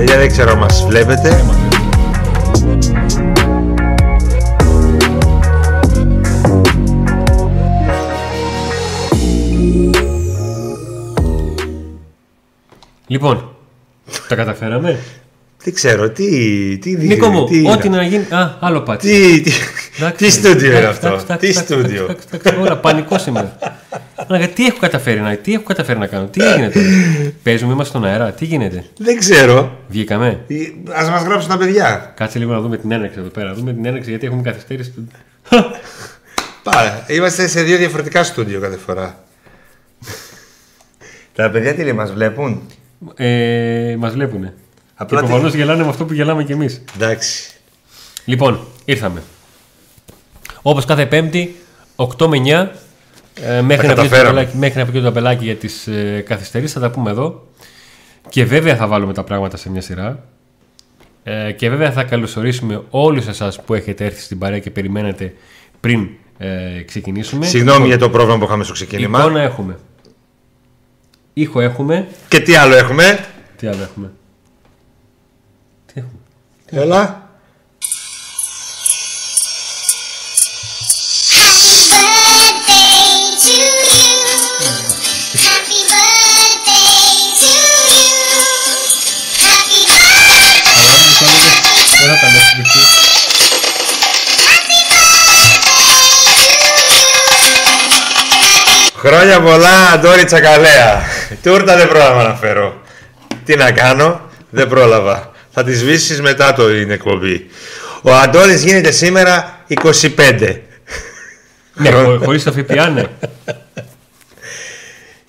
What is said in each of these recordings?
Παιδιά δεν ξέρω αν μας βλέπετε. Λοιπόν, τα καταφέραμε. Δεν ξέρω, τι, τι Νίκο μου, τι ό,τι είναι. να γίνει. Α, άλλο πάτσι. Τι, τι, Εντάξει, τι στούντιο είναι εντάξει, αυτό, εντάξει, τι εντάξει, στούντιο. εντάξει, εντάξει, εντάξει, Όλα, πανικός σήμερα. Μαλάκα, τι έχω καταφέρει να, τι έχω καταφέρει να κάνω, τι έγινε τώρα; Παίζουμε, είμαστε στον αέρα, τι γίνεται; Δεν ξέρω. Βγήκαμε; Ε, Ας μας γράψουν τα παιδιά. Κάτσε λίγο να δούμε την έναρξη εδώ πέρα. Να δούμε την έναρξη γιατί έχουμε καθυστέρηση. Πάμε. Είμαστε σε δύο διαφορετικά στούντιο κάθε φορά. τα παιδιά τι λέει, μας βλέπουν; Ε, Μας βλέπουνε. Απλά και τι- προφανώς γελάνε με αυτό που γελάμε κι εμείς. Εντάξει. Λοιπόν, ήρθαμε. Όπως κάθε Πέμπτη, 8 με 9. Ε, μέχρι, να βγει το καταφέραμε. ταμπελάκι, μέχρι να βγει το ταμπελάκι για τις ε, καθυστερήσεις θα τα πούμε εδώ και βέβαια θα βάλουμε τα πράγματα σε μια σειρά ε, και βέβαια θα καλωσορίσουμε όλους εσάς που έχετε έρθει στην παρέα και περιμένετε πριν ε, ξεκινήσουμε Συγγνώμη για το πρόβλημα που είχαμε στο ξεκίνημα. εικόνα έχουμε ήχο έχουμε Και τι άλλο έχουμε; τι άλλο έχουμε; τι έχουμε Έλα. Happy birthday to you. Happy birthday δεν θα τα λέω στην αρχή. Χρόνια πολλά, Αντώνη Τσακαλέα. Τούρτα δεν πρόλαβα να φέρω. Τι να κάνω, δεν πρόλαβα. Θα τη σβήσεις μετά το είναι εκπομπή. Ο Αντώνης γίνεται σήμερα 25. ναι, χω- χωρίς το ΦΠΑ ναι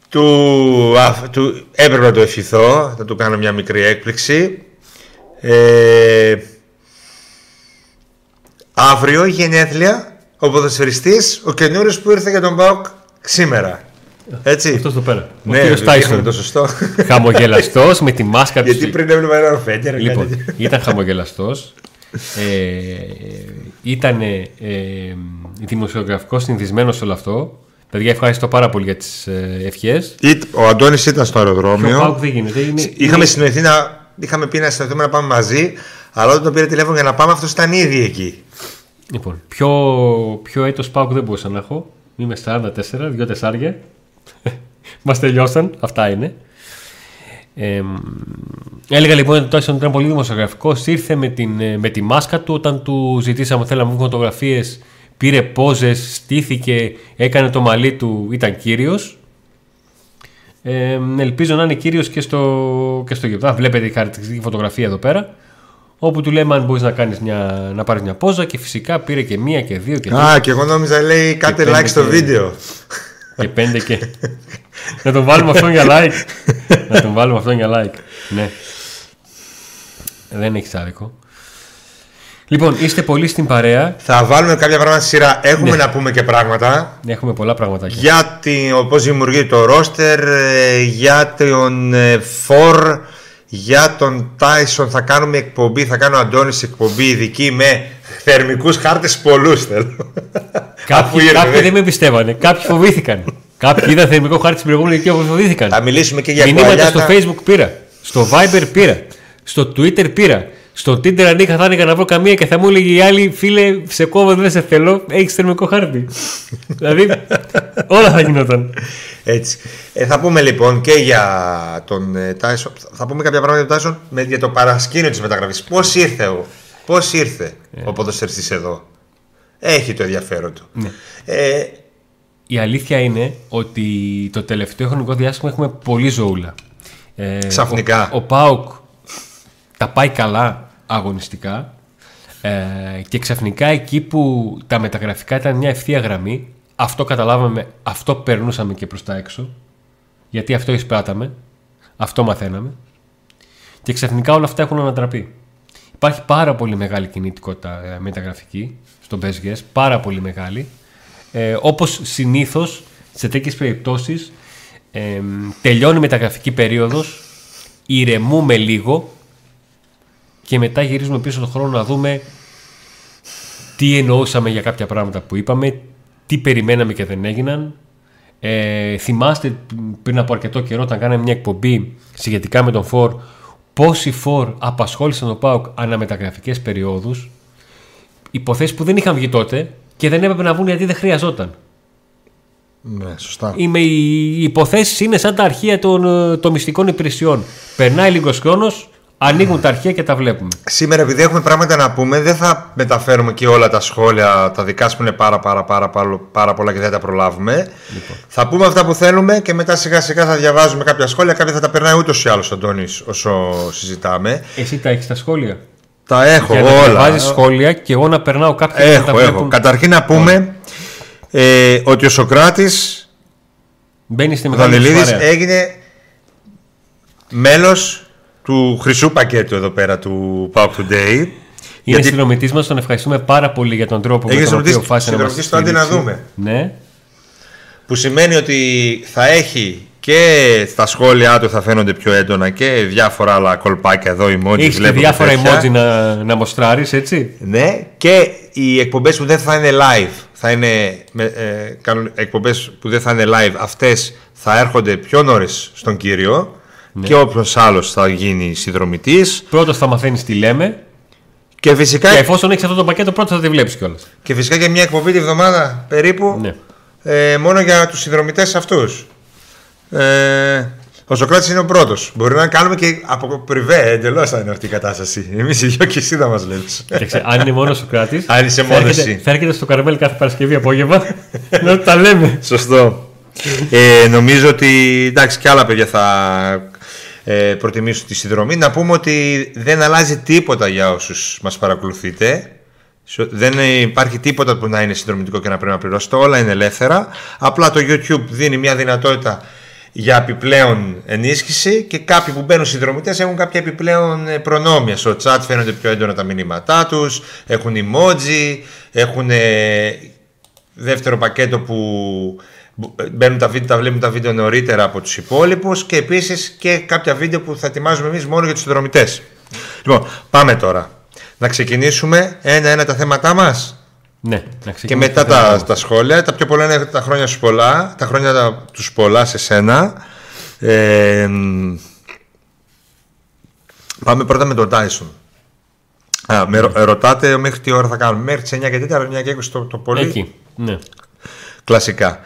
του, α, του έπρεπε να το ευχηθώ, θα του κάνω μια μικρή έκπληξη. Ε, αύριο γενέθλια ο ποδοσφαιριστής, ο καινούριος που ήρθε για τον ΠΑΟΚ σήμερα. Έτσι. αυτός εδώ πέρα ο ναι, κύριος είχαμε Τάισον το σωστό. χαμογελαστός με τη μάσκα του Γιατί πριν έβλεπα έναν Φέντερ. Λοιπόν, κάτι- ήταν χαμογελαστός. Ε, ήταν ε, δημοσιογραφικός συνηθισμένος σε όλο αυτό. Παιδιά, ευχαριστώ πάρα πολύ για τις ε, ευχές. Ήτ- Ο Αντώνης ήταν στο Και ο Πάουκ αεροδρόμιο. δεν γίνεται. Είναι, Είχαμε είναι- συνοηθεί να. Είχαμε πει να συνεχθούμε να πάμε μαζί, αλλά όταν τον πήρε τηλέφωνο για να πάμε, αυτός ήταν ήδη εκεί. Λοιπόν, πιο, πιο έτος Πάουκ δεν μπορούσα να έχω. Είμαι 44, δυο τεσσάρια. Μας τελειώσαν, αυτά είναι. Ε, έλεγα λοιπόν ότι ο Τάισον ήταν πολύ δημοσιογραφικός. Ήρθε με, την, ε, με τη μάσκα του όταν του ζητήσαμε θέλαμε να βγουν φωτογραφίες. Πήρε πόζες, στήθηκε, έκανε το μαλλί του, ήταν κύριος. Ε, ελπίζω να είναι κύριος και στο, και στο γήπεδο. Α, Βλέπετε η χαρακτηριστική φωτογραφία εδώ πέρα. Όπου του λέμε αν μπορείς να, κάνεις μια, να πάρεις μια πόζα και φυσικά πήρε και μία και δύο και τρία Α, και εγώ νόμιζα λέει κάντε πέντε like στο και- βίντεο. Και πέντε και. να τον βάλουμε αυτόν για like. να τον βάλουμε αυτόν για like. Ναι. Δεν έχεις άδικο. Λοιπόν, είστε πολύ στην παρέα. Θα βάλουμε κάποια πράγματα στη σειρά. Έχουμε να πούμε και πράγματα. Έχουμε πολλά πραγματάκια. Για την, πώς δημιουργεί το ρόστερ, ε, για τον ε, Φορ, για τον Τάισον θα κάνουμε εκπομπή, θα κάνω Αντώνης εκπομπή ειδική με θερμικούς χάρτες πολλούς θέλω. Αφού Κάποιοι, ήρθε, κάποιοι δε. δεν με πιστεύανε. Κάποιοι φοβήθηκαν. κάποιοι είδαν θερμικό χάρτη στην προηγούμενη ηλικία που φοβήθηκαν. Θα μιλήσουμε και για Μηνύματα στο κουαλιάτα. facebook πήρα. Στο viber πήρα. Στο twitter πήρα. Στο Tinder αν είχα θα άνοιγα να βρω καμία και θα μου έλεγε η άλλη φίλε σε κόβω δεν σε θέλω έχεις θερμικό χάρτη. δηλαδή όλα θα γινόταν. Έτσι. Ε, θα πούμε λοιπόν και για τον ε, Τάισον. Θα πούμε κάποια πράγματα για τον Τάισον με, για το παρασκήνιο της μεταγραφής. Πώς ήρθε ο, πώς ήρθε ο ποδοσφαιριστής εδώ; Έχει το ενδιαφέρον του. Ε, Η αλήθεια είναι ότι το τελευταίο χρονικό διάστημα έχουμε πολύ ζωούλα. Ε, Ξαφνικά. Ο, ο Πάουκ τα πάει καλά αγωνιστικά ε, και ξαφνικά εκεί που τα μεταγραφικά ήταν μια ευθεία γραμμή αυτό καταλάβαμε, αυτό περνούσαμε και προς τα έξω γιατί αυτό εισπράταμε, αυτό μαθαίναμε και ξαφνικά όλα αυτά έχουν ανατραπεί. Υπάρχει πάρα πολύ μεγάλη κινητικότητα ε, μεταγραφική στον PES πάρα πολύ μεγάλη. Ε, όπως συνήθως σε τέτοιες περιπτώσεις ε, τελειώνει η μεταγραφική περίοδος, ηρεμούμε λίγο και μετά γυρίζουμε πίσω στον χρόνο να δούμε τι εννοούσαμε για κάποια πράγματα που είπαμε, τι περιμέναμε και δεν έγιναν. Ε, θυμάστε πριν από αρκετό καιρό όταν κάναμε μια εκπομπή σχετικά με τον Φορ πόσοι φορ απασχόλησαν τον ΠΑΟΚ αναμεταγραφικές περιόδους, υποθέσεις που δεν είχαν βγει τότε και δεν έπρεπε να βγουν γιατί δεν χρειαζόταν. Ναι, σωστά. Είμαι, οι υποθέσεις είναι σαν τα αρχεία των, ε, των μυστικών υπηρεσιών. Περνάει λίγος χρόνος, ανοίγουν τα αρχεία και τα βλέπουμε. Σήμερα, επειδή έχουμε πράγματα να πούμε, δεν θα μεταφέρουμε και όλα τα σχόλια, τα δικά σου που είναι πάρα, πάρα, πάρα, πάρα, πάρα πολλά και δεν θα τα προλάβουμε. Θα πούμε αυτά που θέλουμε και μετά σιγά σιγά θα διαβάζουμε κάποια σχόλια. Κάποια θα τα περνάει ούτως ή άλλως ο Αντώνης όσο συζητάμε. Εσύ τα έχεις τα σχόλια; Τα έχω Για να όλα. διαβάζεις σχόλια και εγώ να περνάω κάποια και να τα Έχω, έχω. βλέπουν. Καταρχήν να πούμε ε, ότι ο Σοκράτης Μπαίνει στη ο μεγάλη Δανιλίδης παρέα. έγινε μέλος του χρυσού πακέτου εδώ πέρα του Pauk Today. Είναι γιατί- συνδρομητή μας, τον ευχαριστούμε πάρα πολύ για τον τρόπο Έγινε με τον οποίο συνδρομητής- φάσισε να μας συνδρομητής στο Άντε να στηρίξει. δούμε. Ναι. Που σημαίνει ότι θα έχει και στα σχόλιά του θα φαίνονται πιο έντονα και διάφορα άλλα κολπάκια εδώ, emoji Έχεις και βλέπω διάφορα τέτοια. emoji να, να μοστράρεις, έτσι. Ναι, και οι εκπομπές που δεν θα είναι live, θα είναι με, ε, κανον- εκπομπές που δεν θα είναι live, αυτές θα έρχονται πιο νωρίς στον κύριο Ναι. και όποιος άλλος θα γίνει συνδρομητής Πρώτος θα μαθαίνεις τι λέμε. και φυσικά, Και εφόσον έχεις αυτό το πακέτο, πρώτος θα τη βλέπεις κιόλας. και φυσικά και μια εκπομπή τη βδομάδα περίπου Ναι. ε, μόνο για τους συνδρομητές αυτούς. Ε, ο Σοκράτης είναι ο πρώτος. Μπορεί να κάνουμε και από πριβέ, εντελώς θα είναι αυτή η κατάσταση. Εμείς οι δυο και εσύ θα μας λέεις. Κοίταξε, αν είναι μόνο ο Σοκράτης. Αν είσαι μόνος εσύ. Θα έρχεται στο καραμέλ κάθε Παρασκευή απόγευμα να τα λέμε. Σωστό. Ε, νομίζω ότι εντάξει και άλλα παιδιά θα ε, προτιμήσουν τη συνδρομή. Να πούμε ότι δεν αλλάζει τίποτα για όσους μας παρακολουθείτε. Σο- Δεν υπάρχει τίποτα που να είναι συνδρομητικό και να πρέπει να πληρώσετε. Όλα είναι ελεύθερα. Απλά το YouTube δίνει μια δυνατότητα για επιπλέον ενίσχυση και κάποιοι που μπαίνουν συνδρομητές έχουν κάποια επιπλέον ε, προνόμια. Στο chat φαίνονται πιο έντονα τα μηνύματά τους, έχουν emoji, έχουν ε, δεύτερο πακέτο που μπαίνουν τα βίντεο, τα βλέπουν τα βίντεο νωρίτερα από τους υπόλοιπους και επίσης και κάποια βίντεο που θα ετοιμάζουμε εμείς μόνο για τους συνδρομητές. Λοιπόν, πάμε τώρα. Να ξεκινήσουμε ένα-ένα τα θέματά μας Ναι, να και ξεκινήσουμε μετά το θέμα τα, μας. τα σχόλια. Τα πιο πολλά είναι τα χρόνια σου πολλά, τα χρόνια τα- τους πολλά σε σένα. Ε, μ, πάμε πρώτα με τον Tyson. Α, με ρω- ρωτάτε μέχρι τι ώρα θα κάνουμε. Μέχρι τις 9 και 4, 9 και 20 το, το πολύ. Εκεί. Ναι. Κλασικά.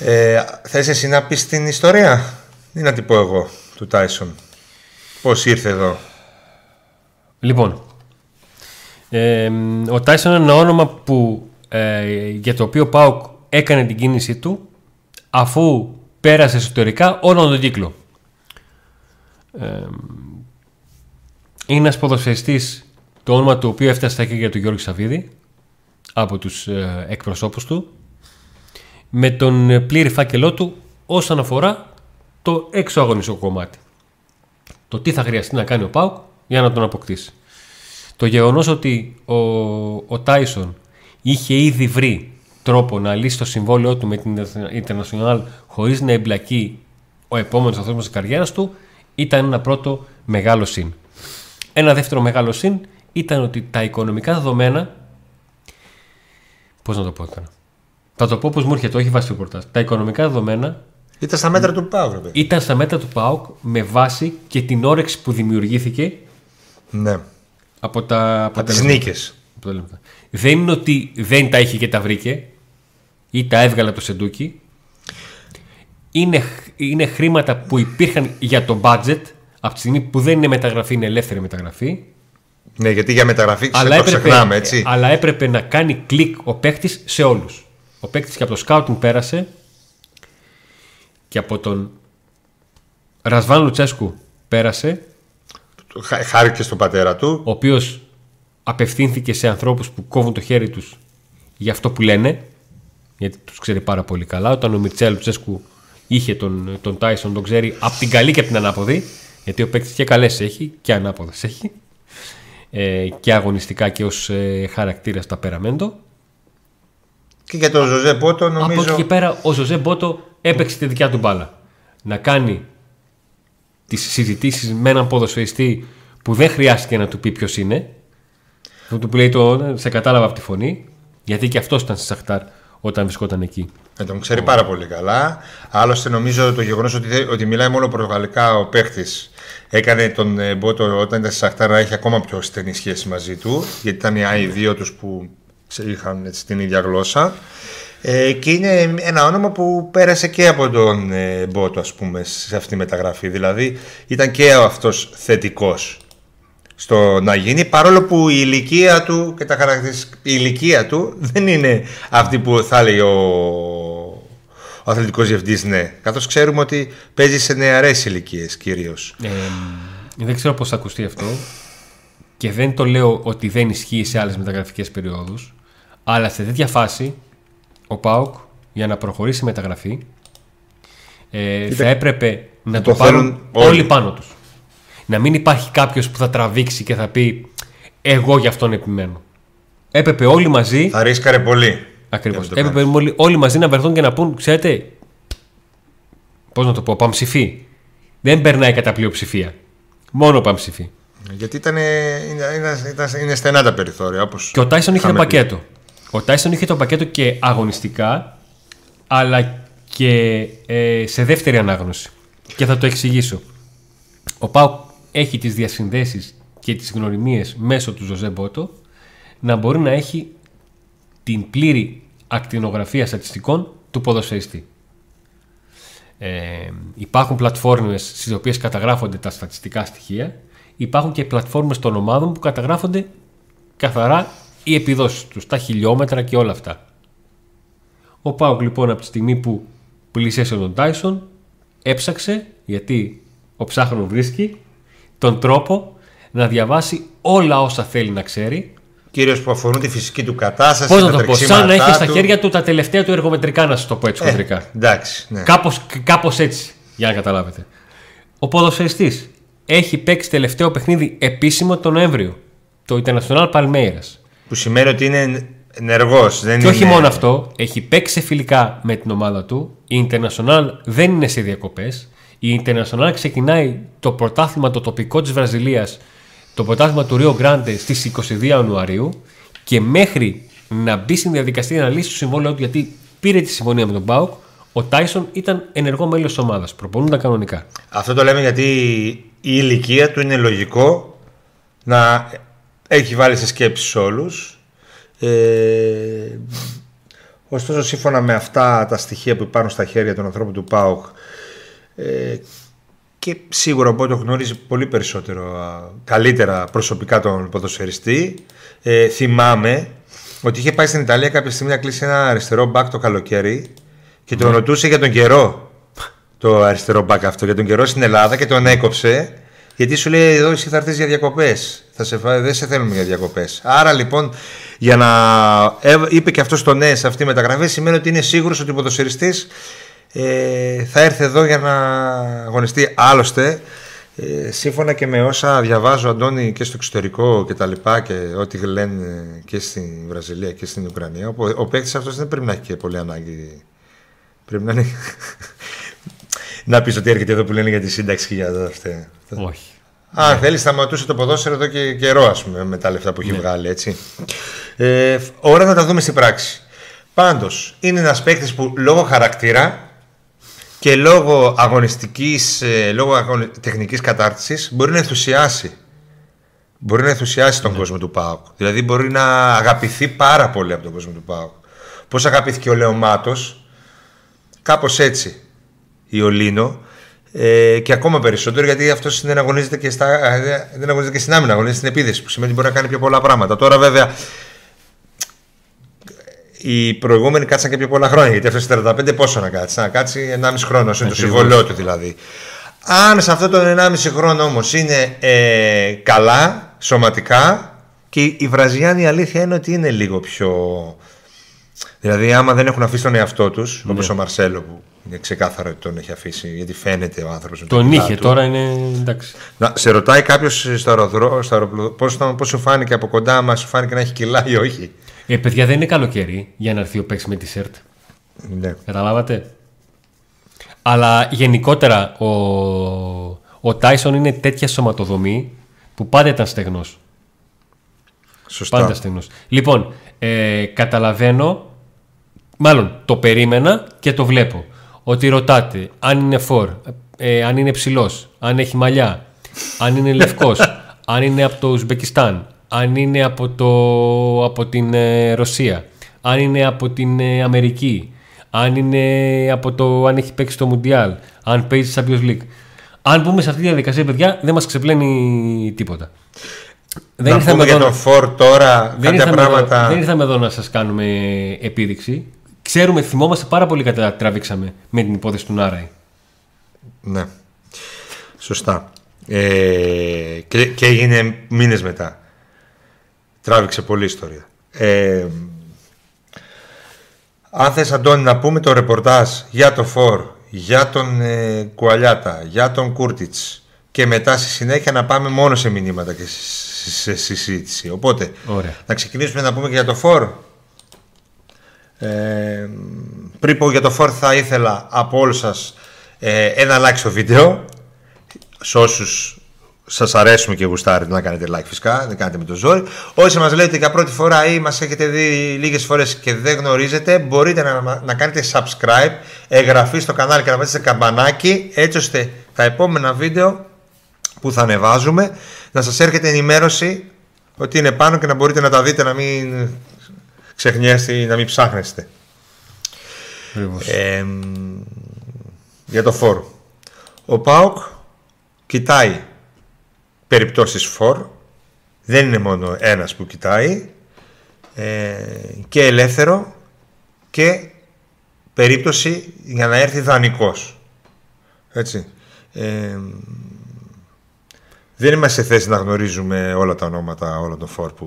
Ε, θες εσύ να πεις την ιστορία; Ή να την πω εγώ του Τάισον; Πώς ήρθε εδώ; Λοιπόν, ε, ο Τάισον είναι ένα όνομα που, ε, για το οποίο ο Πάουκ έκανε την κίνησή του αφού πέρασε εσωτερικά όλον τον κύκλο. Ε, είναι ένας ποδοσφαιριστής το όνομα του οποίου έφτασε στα χέρια του Γιώργου Σαββίδη από τους ε, εκπροσώπους του με τον ε, πλήρη φάκελό του όσον αφορά το έξω αγωνιστικό κομμάτι. Το τι θα χρειαστεί να κάνει ο Πάουκ για να τον αποκτήσει. Το γεγονός ότι ο, ο Τάισον είχε ήδη βρει τρόπο να λύσει το συμβόλαιό του με την International χωρίς να εμπλακεί ο επόμενος ανθρώπινος της καριέρας του ήταν ένα πρώτο μεγάλο συν. Ένα δεύτερο μεγάλο συν ήταν ότι τα οικονομικά δεδομένα πώς να το πω τώρα. Θα το πω πως μου έρχεται, όχι βάσει του πορτάζ. Τα οικονομικά δεδομένα Ήταν στα μέτρα του Παύλου. παιδί. ήταν στα μέτρα του ΠΑΟΚ με βάση και την όρεξη που δημιουργήθηκε Ναι. από τα Από τις αποτελέσματα. νίκες. Αποτελέσματα. Δεν είναι ότι δεν τα είχε και τα βρήκε ή τα έβγαλε από το σεντούκι. Είναι, είναι χρήματα που υπήρχαν για το budget από τη στιγμή που δεν είναι μεταγραφή, είναι ελεύθερη μεταγραφή. Ναι, γιατί για μεταγραφή Αλλά το έπρεπε, ξεχνάμε, έτσι. αλλά έπρεπε να κάνει κλικ ο παίκτης σε όλους. Ο παίκτης και από το σκάουτινγκ πέρασε και από τον Ρασβάν Λουτσέσκου πέρασε Χά- Χάρηκε στον πατέρα του. ο οποίος απευθύνθηκε σε ανθρώπους που κόβουν το χέρι τους για αυτό που λένε, γιατί τους ξέρει πάρα πολύ καλά. Όταν ο Μιτσέλ Τσέσκου είχε τον, τον Τάισον, τον ξέρει από την καλή και από την ανάποδη, γιατί ο παίκτης και καλές έχει και ανάποδες έχει, ε, και αγωνιστικά και ως ε, χαρακτήρας τα περαμέντο. Και για τον Ζωζέ Πότο Από νομίζω. εκεί και πέρα ο Ζωζέ Μπότο έπαιξε τη δικιά του μπάλα. Να κάνει τις συζητήσεις με έναν ποδοσφαιριστή που δεν χρειάστηκε να του πει ποιος είναι. Αυτό του που λέει το σε κατάλαβα από τη φωνή. Γιατί και αυτός ήταν στη Σαχτάρ όταν βρισκόταν εκεί. Ε, τον ξέρει πάρα πολύ καλά. Άλλωστε, νομίζω το γεγονός ότι, δεν- ότι μιλάει μόνο πορτογαλικά ο παίχτη έκανε τον ε, Μπότο όταν ήταν στη Σαχτάρα να έχει ακόμα πιο στενή σχέση μαζί του. Γιατί ήταν οι άλλοι δύο τους που ξε- είχαν έτσι, την ίδια γλώσσα. Ε, και είναι ένα όνομα που πέρασε και από τον ε, Μπότο, ας πούμε, σε αυτή τη μεταγραφή. Δηλαδή, ήταν και αυτός θετικός στο να γίνει παρόλο που η ηλικία του και τα χαρακτηριστικά η ηλικία του δεν είναι αυτή που θα λέει ο, ο αθλητικός διευθυντής ναι καθώς ξέρουμε ότι παίζει σε νεαρές ηλικίες κυρίως Ε, δεν ξέρω πώς θα ακουστεί αυτό και δεν το λέω ότι δεν ισχύει σε άλλες μεταγραφικές περιόδους αλλά σε τέτοια φάση ο ΠΑΟΚ για να προχωρήσει η μεταγραφή ε, θα έπρεπε να το, το πάρουν θέλουν όλοι. όλοι. πάνω τους. Να μην υπάρχει κάποιος που θα τραβήξει και θα πει εγώ γι' αυτόν επιμένω. Έπρεπε όλοι μαζί θα ρίσκαρε πολύ Ακριβώς. Για να το Έπρεπε όλοι, όλοι μαζί να βρεθούν και να πούν, ξέρετε, πώς να το πω, παμψηφί. Δεν περνάει κατά πλειοψηφία. Μόνο παμψηφί. κάνεις. γιατί ήταν, είναι, είναι, ήταν- είναι στενά τα περιθώρια όπως Και ο Τάισον είχε το είχαμε πει. Πακέτο. Ο Τάισον είχε το πακέτο και αγωνιστικά, αλλά και ε, σε δεύτερη ανάγνωση. Και θα το εξηγήσω. Ο Πάου έχει τις διασυνδέσεις και τις γνωριμίες μέσω του Ζωζέ Μπότο να μπορεί να έχει την πλήρη ακτινογραφία στατιστικών του ποδοσφαιριστή. Ε, υπάρχουν πλατφόρμες στις οποίες καταγράφονται τα στατιστικά στοιχεία. Υπάρχουν και πλατφόρμες των ομάδων που καταγράφονται καθαρά οι επιδόσεις τους, τα χιλιόμετρα και όλα αυτά. Ο Πάουκ λοιπόν από τη στιγμή που πλησίασε τον Τάισον έψαξε, γιατί ο ψάχνων βρίσκει, τον τρόπο να διαβάσει όλα όσα θέλει να ξέρει. κυρίως που αφορούν τη φυσική του κατάσταση Πώς να τα το πω, σαν να τρεξίματά έχει στα του. χέρια του τα τελευταία του εργομετρικά, να σας το πω έτσι χοντρικά. ε, εντάξει ναι. Κάπως, κάπως έτσι, για να καταλάβετε. Ο ποδοσφαιριστής έχει παίξει τελευταίο παιχνίδι επίσημο τον Νοέμβριο. Το International Palmeiras. Που σημαίνει ότι είναι ενεργός δεν Και όχι είναι... μόνο αυτό, έχει παίξει σε φιλικά με την ομάδα του. Η International δεν είναι σε διακοπές. Η International ξεκινάει το πρωτάθλημα το τοπικό της Βραζιλίας, το πρωτάθλημα του Rio Grande στις 22 Ιανουαρίου και μέχρι να μπει στην διαδικασία να λύσει το συμβόλαιο του γιατί πήρε τη συμφωνία με τον Μπάουκ, ο Τάισον ήταν ενεργό μέλος της ομάδας. Προπονούνταν κανονικά. Αυτό το λέμε γιατί η ηλικία του είναι λογικό να έχει βάλει σε σκέψεις όλους. Ε, ωστόσο, σύμφωνα με αυτά τα στοιχεία που υπάρχουν στα χέρια των ανθρώπων του ΠΑΟΚ ε, και σίγουρα ο Μπότο γνωρίζει πολύ περισσότερο, α, καλύτερα προσωπικά τον ποδοσφαιριστή. Ε, θυμάμαι ότι είχε πάει στην Ιταλία κάποια στιγμή να κλείσει ένα αριστερό μπακ το καλοκαίρι και τον ρωτούσε για τον καιρό το αριστερό μπακ αυτό για τον καιρό στην Ελλάδα και τον έκοψε γιατί σου λέει εδώ εσύ θα έρθεις για διακοπές θα σε, φά- δεν σε θέλουμε για διακοπές άρα λοιπόν για να ε, είπε και αυτός στο ναι σε αυτή τη μεταγραφή σημαίνει ότι είναι σίγουρος ότι ο ποδοσφαιριστής ε, θα έρθει εδώ για να αγωνιστεί άλλωστε ε, σύμφωνα και με όσα διαβάζω Αντώνη και στο εξωτερικό και τα λοιπά και ό,τι λένε και στην Βραζιλία και στην Ουκρανία ο, ο παίκτης αυτός δεν πρέπει να έχει και πολύ ανάγκη πρέπει να είναι να πεις ότι έρχεται εδώ που λένε για τη σύνταξη και για το αυτό. Όχι. Αν θέλεις, σταματούσε το ποδόσφαιρο εδώ και καιρό, ας πούμε, με τα λεφτά που έχει βγάλει, έτσι. Ε, ώρα να τα δούμε στην πράξη. Πάντως, είναι ένας παίκτης που λόγω χαρακτήρα και λόγω αγωνιστικής, ε, λόγω αγωνι... τεχνικής κατάρτισης μπορεί να ενθουσιάσει. Μπορεί να ενθουσιάσει τον κόσμο του ΠΑΟΚ. Δηλαδή μπορεί να αγαπηθεί πάρα πολύ από τον κόσμο του ΠΑΟΚ. Πώς αγαπήθηκε ο Λεωμάτος, κάπως έτσι η Ολίνο ε, και ακόμα περισσότερο γιατί αυτό δεν αγωνίζεται και, στα, ε, δεν αγωνίζεται και στην άμυνα, αγωνίζεται στην επίδεση που σημαίνει ότι μπορεί να κάνει πιο πολλά πράγματα. Τώρα βέβαια οι προηγούμενοι κάτσαν και πιο πολλά χρόνια γιατί αυτός 45 πόσο να κάτσει, να κάτσει 1,5 χρόνος, όσο είναι το συμβολό του δηλαδή. Αν σε αυτό το 1,5 χρόνο όμως είναι ε, καλά, σωματικά και οι Βραζιλιάνοι η αλήθεια είναι ότι είναι λίγο πιο... Δηλαδή άμα δεν έχουν αφήσει τον εαυτό τους, όπως ο Μαρσέλο που είναι ξεκάθαρο ότι τον έχει αφήσει γιατί φαίνεται ο άνθρωπος με τα Τον κιλά είχε, του. τώρα είναι εντάξει. Να, σε ρωτάει κάποιος στο αεροδρόμιο, στο αεροπλο- πώς, ήταν- πώς σου φάνηκε από κοντά, άμα σου φάνηκε να έχει κιλά ή όχι; Ε, παιδιά, δεν είναι καλοκαίρι για να έρθει ο παίξι με τη σερτ. Ναι. Καταλάβατε; Αλλά γενικότερα ο, ο Τάισον είναι τέτοια σωματοδομή που πάντα ήταν στεγνός. Σωστά. Πάντα στεγνός. Λοιπόν, ε, καταλαβαίνω Μάλλον το περίμενα και το βλέπω. Ότι ρωτάτε αν είναι φορ, ε, αν είναι ψηλός, αν έχει μαλλιά, αν είναι λευκός, αν είναι από το Ουσμπεκιστάν, αν είναι από, το, από την ε, Ρωσία, αν είναι από την ε, Αμερική, αν είναι από το αν έχει παίξει στο Μουντιάλ, αν παίζει στη Champions League. Αν μπούμε σε αυτή τη διαδικασία, παιδιά, δεν μας ξεπλένει τίποτα. να πούμε για εδώ το Φορ τώρα δεν κάποια ήρθαμε, πράγματα. εδώ, δεν ήρθαμε εδώ να σας κάνουμε επίδειξη. Ξέρουμε, θυμόμαστε πάρα πολύ κατά τραβήξαμε με την υπόθεση του Νάραη. Ναι. Σωστά. Ε, και, και έγινε μήνες μετά. Τράβηξε πολλή ιστορία. Ε, αν θες Αντώνη να πούμε το ρεπορτάζ για το Φορ, για τον ε, Κουαλιάτα, για τον Κούρτιτς και μετά στη συνέχεια να πάμε μόνο σε μηνύματα και σε, σε συζήτηση. Οπότε, Ωραία. να ξεκινήσουμε να πούμε και για το Φορ. Ε, πριν πω για το Φορ θα ήθελα από όλους σας ε, ένα like στο βίντεο σε όσους σας αρέσουν και γουστάρετε να κάνετε like φυσικά, δεν κάνετε με το ζόρι. Όσοι μας λέτε για πρώτη φορά ή μας έχετε δει λίγες φορές και δεν γνωρίζετε, μπορείτε να, να κάνετε subscribe, εγγραφή στο κανάλι και να βάλετε καμπανάκι, έτσι ώστε τα επόμενα βίντεο που θα ανεβάζουμε να σας έρχεται ενημέρωση ότι είναι πάνω και να μπορείτε να τα δείτε, να μην ξεχνιέστε ή να μην ψάχνεστε. Ε, για το φόρ. Ο ΠΑΟΚ κοιτάει περιπτώσεις φόρ. Δεν είναι μόνο ένας που κοιτάει. Ε, και ελεύθερο και περίπτωση για να έρθει δανεικός. Έτσι. Ε, δεν είμαστε σε θέση να γνωρίζουμε όλα τα ονόματα όλων των φόρ που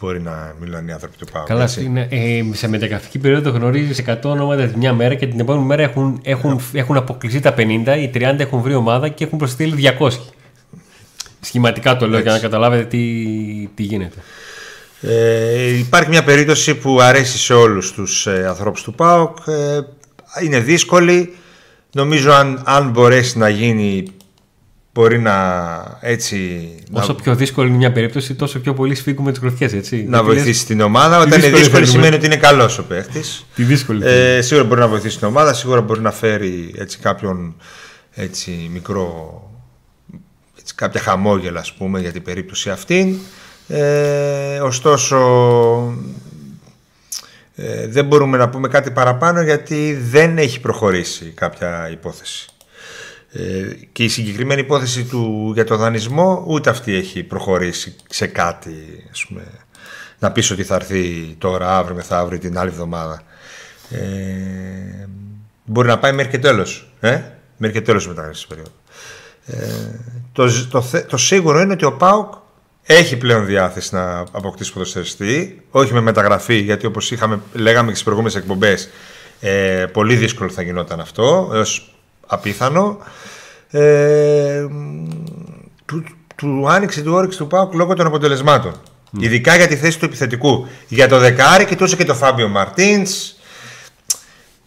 μπορεί να μιλάνε οι άνθρωποι του ΠΑΟΚ. Καλά, έτσι. είναι, ε, σε μεταγραφική περίοδο γνωρίζεις 100 ονόματα τη μια μέρα και την επόμενη μέρα έχουν, έχουν, έχουν αποκλειστεί τα 50, οι 30 έχουν βρει ομάδα και έχουν προσθέσει 200. Σχηματικά το λέω για να καταλάβετε τι, τι γίνεται. Ε, υπάρχει μια περίπτωση που αρέσει σε όλους τους ε, ανθρώπους του ΠΑΟΚ. Ε, είναι δύσκολη. Νομίζω αν, αν μπορέσει να γίνει μπορεί να έτσι Όσο πιο δύσκολη είναι μια περίπτωση, τόσο πιο πολύ σφίγγουμε τις γροθιές, έτσι. να, να Γιατί λες, βοηθήσει την ομάδα. Όταν είναι δύσκολη δύσκολη θέλουμε. σημαίνει ότι είναι καλός ο παίχτης. Τη δύσκολη. Ε, σίγουρα μπορεί να βοηθήσει την ομάδα, σίγουρα μπορεί να φέρει έτσι κάποιον έτσι, μικρό έτσι, κάποια χαμόγελα ας πούμε για την περίπτωση αυτή. Ε, ωστόσο ε, δεν μπορούμε να πούμε κάτι παραπάνω γιατί δεν έχει προχωρήσει κάποια υπόθεση. Ε, και η συγκεκριμένη υπόθεση του για το δανεισμό ούτε αυτή έχει προχωρήσει σε κάτι ας πούμε, να πεις ότι θα έρθει τώρα, αύριο, μεθαύριο, την άλλη εβδομάδα. Ε, μπορεί να πάει μέχρι και τέλος. Ε; Μέχρι και τέλος μεταγραφής περίοδο. Ε, το, το, θε- το σίγουρο είναι ότι ο ΠΑΟΚ έχει πλέον διάθεση να αποκτήσει ποδοσφαιριστή, όχι με μεταγραφή, γιατί όπως είχαμε, λέγαμε και στις προηγούμενες εκπομπές, ε, πολύ δύσκολο θα γινόταν αυτό, έως απίθανο. Ε, του, του άνοιξε του όρεξη του ΠΑΟΚ λόγω των αποτελεσμάτων. Ειδικά για τη θέση του επιθετικού. Για το δεκάρι κοιτούσε και το Φάμπιο Μαρτίνς.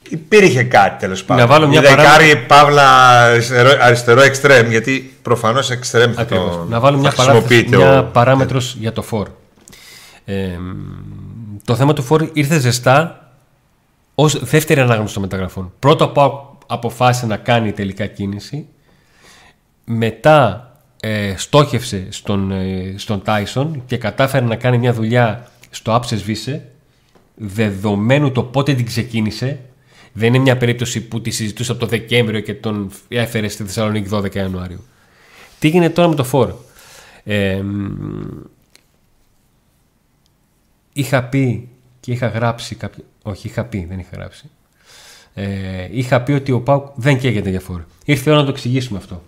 Υπήρχε κάτι τέλος πάντων. βάλω μια Η δεκάρι παράμετρο- παύλα αριστερό, αριστερό εξτρέμ, γιατί προφανώς εξτρέμ θα Ακριβώς. το Να βάλω μια, θα παράθεση, χρησιμοποιείται μια ο- παράμετρος για το φόρ. Ε, το θέμα του φόρ ήρθε ζεστά ως δεύτερη ανάγνωση των μεταγραφών. Πρώτο από αποφάσισε να κάνει τελικά κίνηση. Μετά ε, στόχευσε στον, ε, στον Tyson και κατάφερε να κάνει μια δουλειά στο Άψες Βίσε δεδομένου το πότε την ξεκίνησε δεν είναι μια περίπτωση που τη συζητούσε από το Δεκέμβριο και τον έφερε στη Θεσσαλονίκη 12 Ιανουαρίου. Τι γίνεται τώρα με το φόρο. Ε, μ, είχα πει και είχα γράψει κάποιο... Όχι, είχα πει, δεν είχα γράψει. Ε, είχα πει ότι ο Πάουκ δεν καίγεται για φόρ. Ήρθε η ώρα να το εξηγήσουμε αυτό.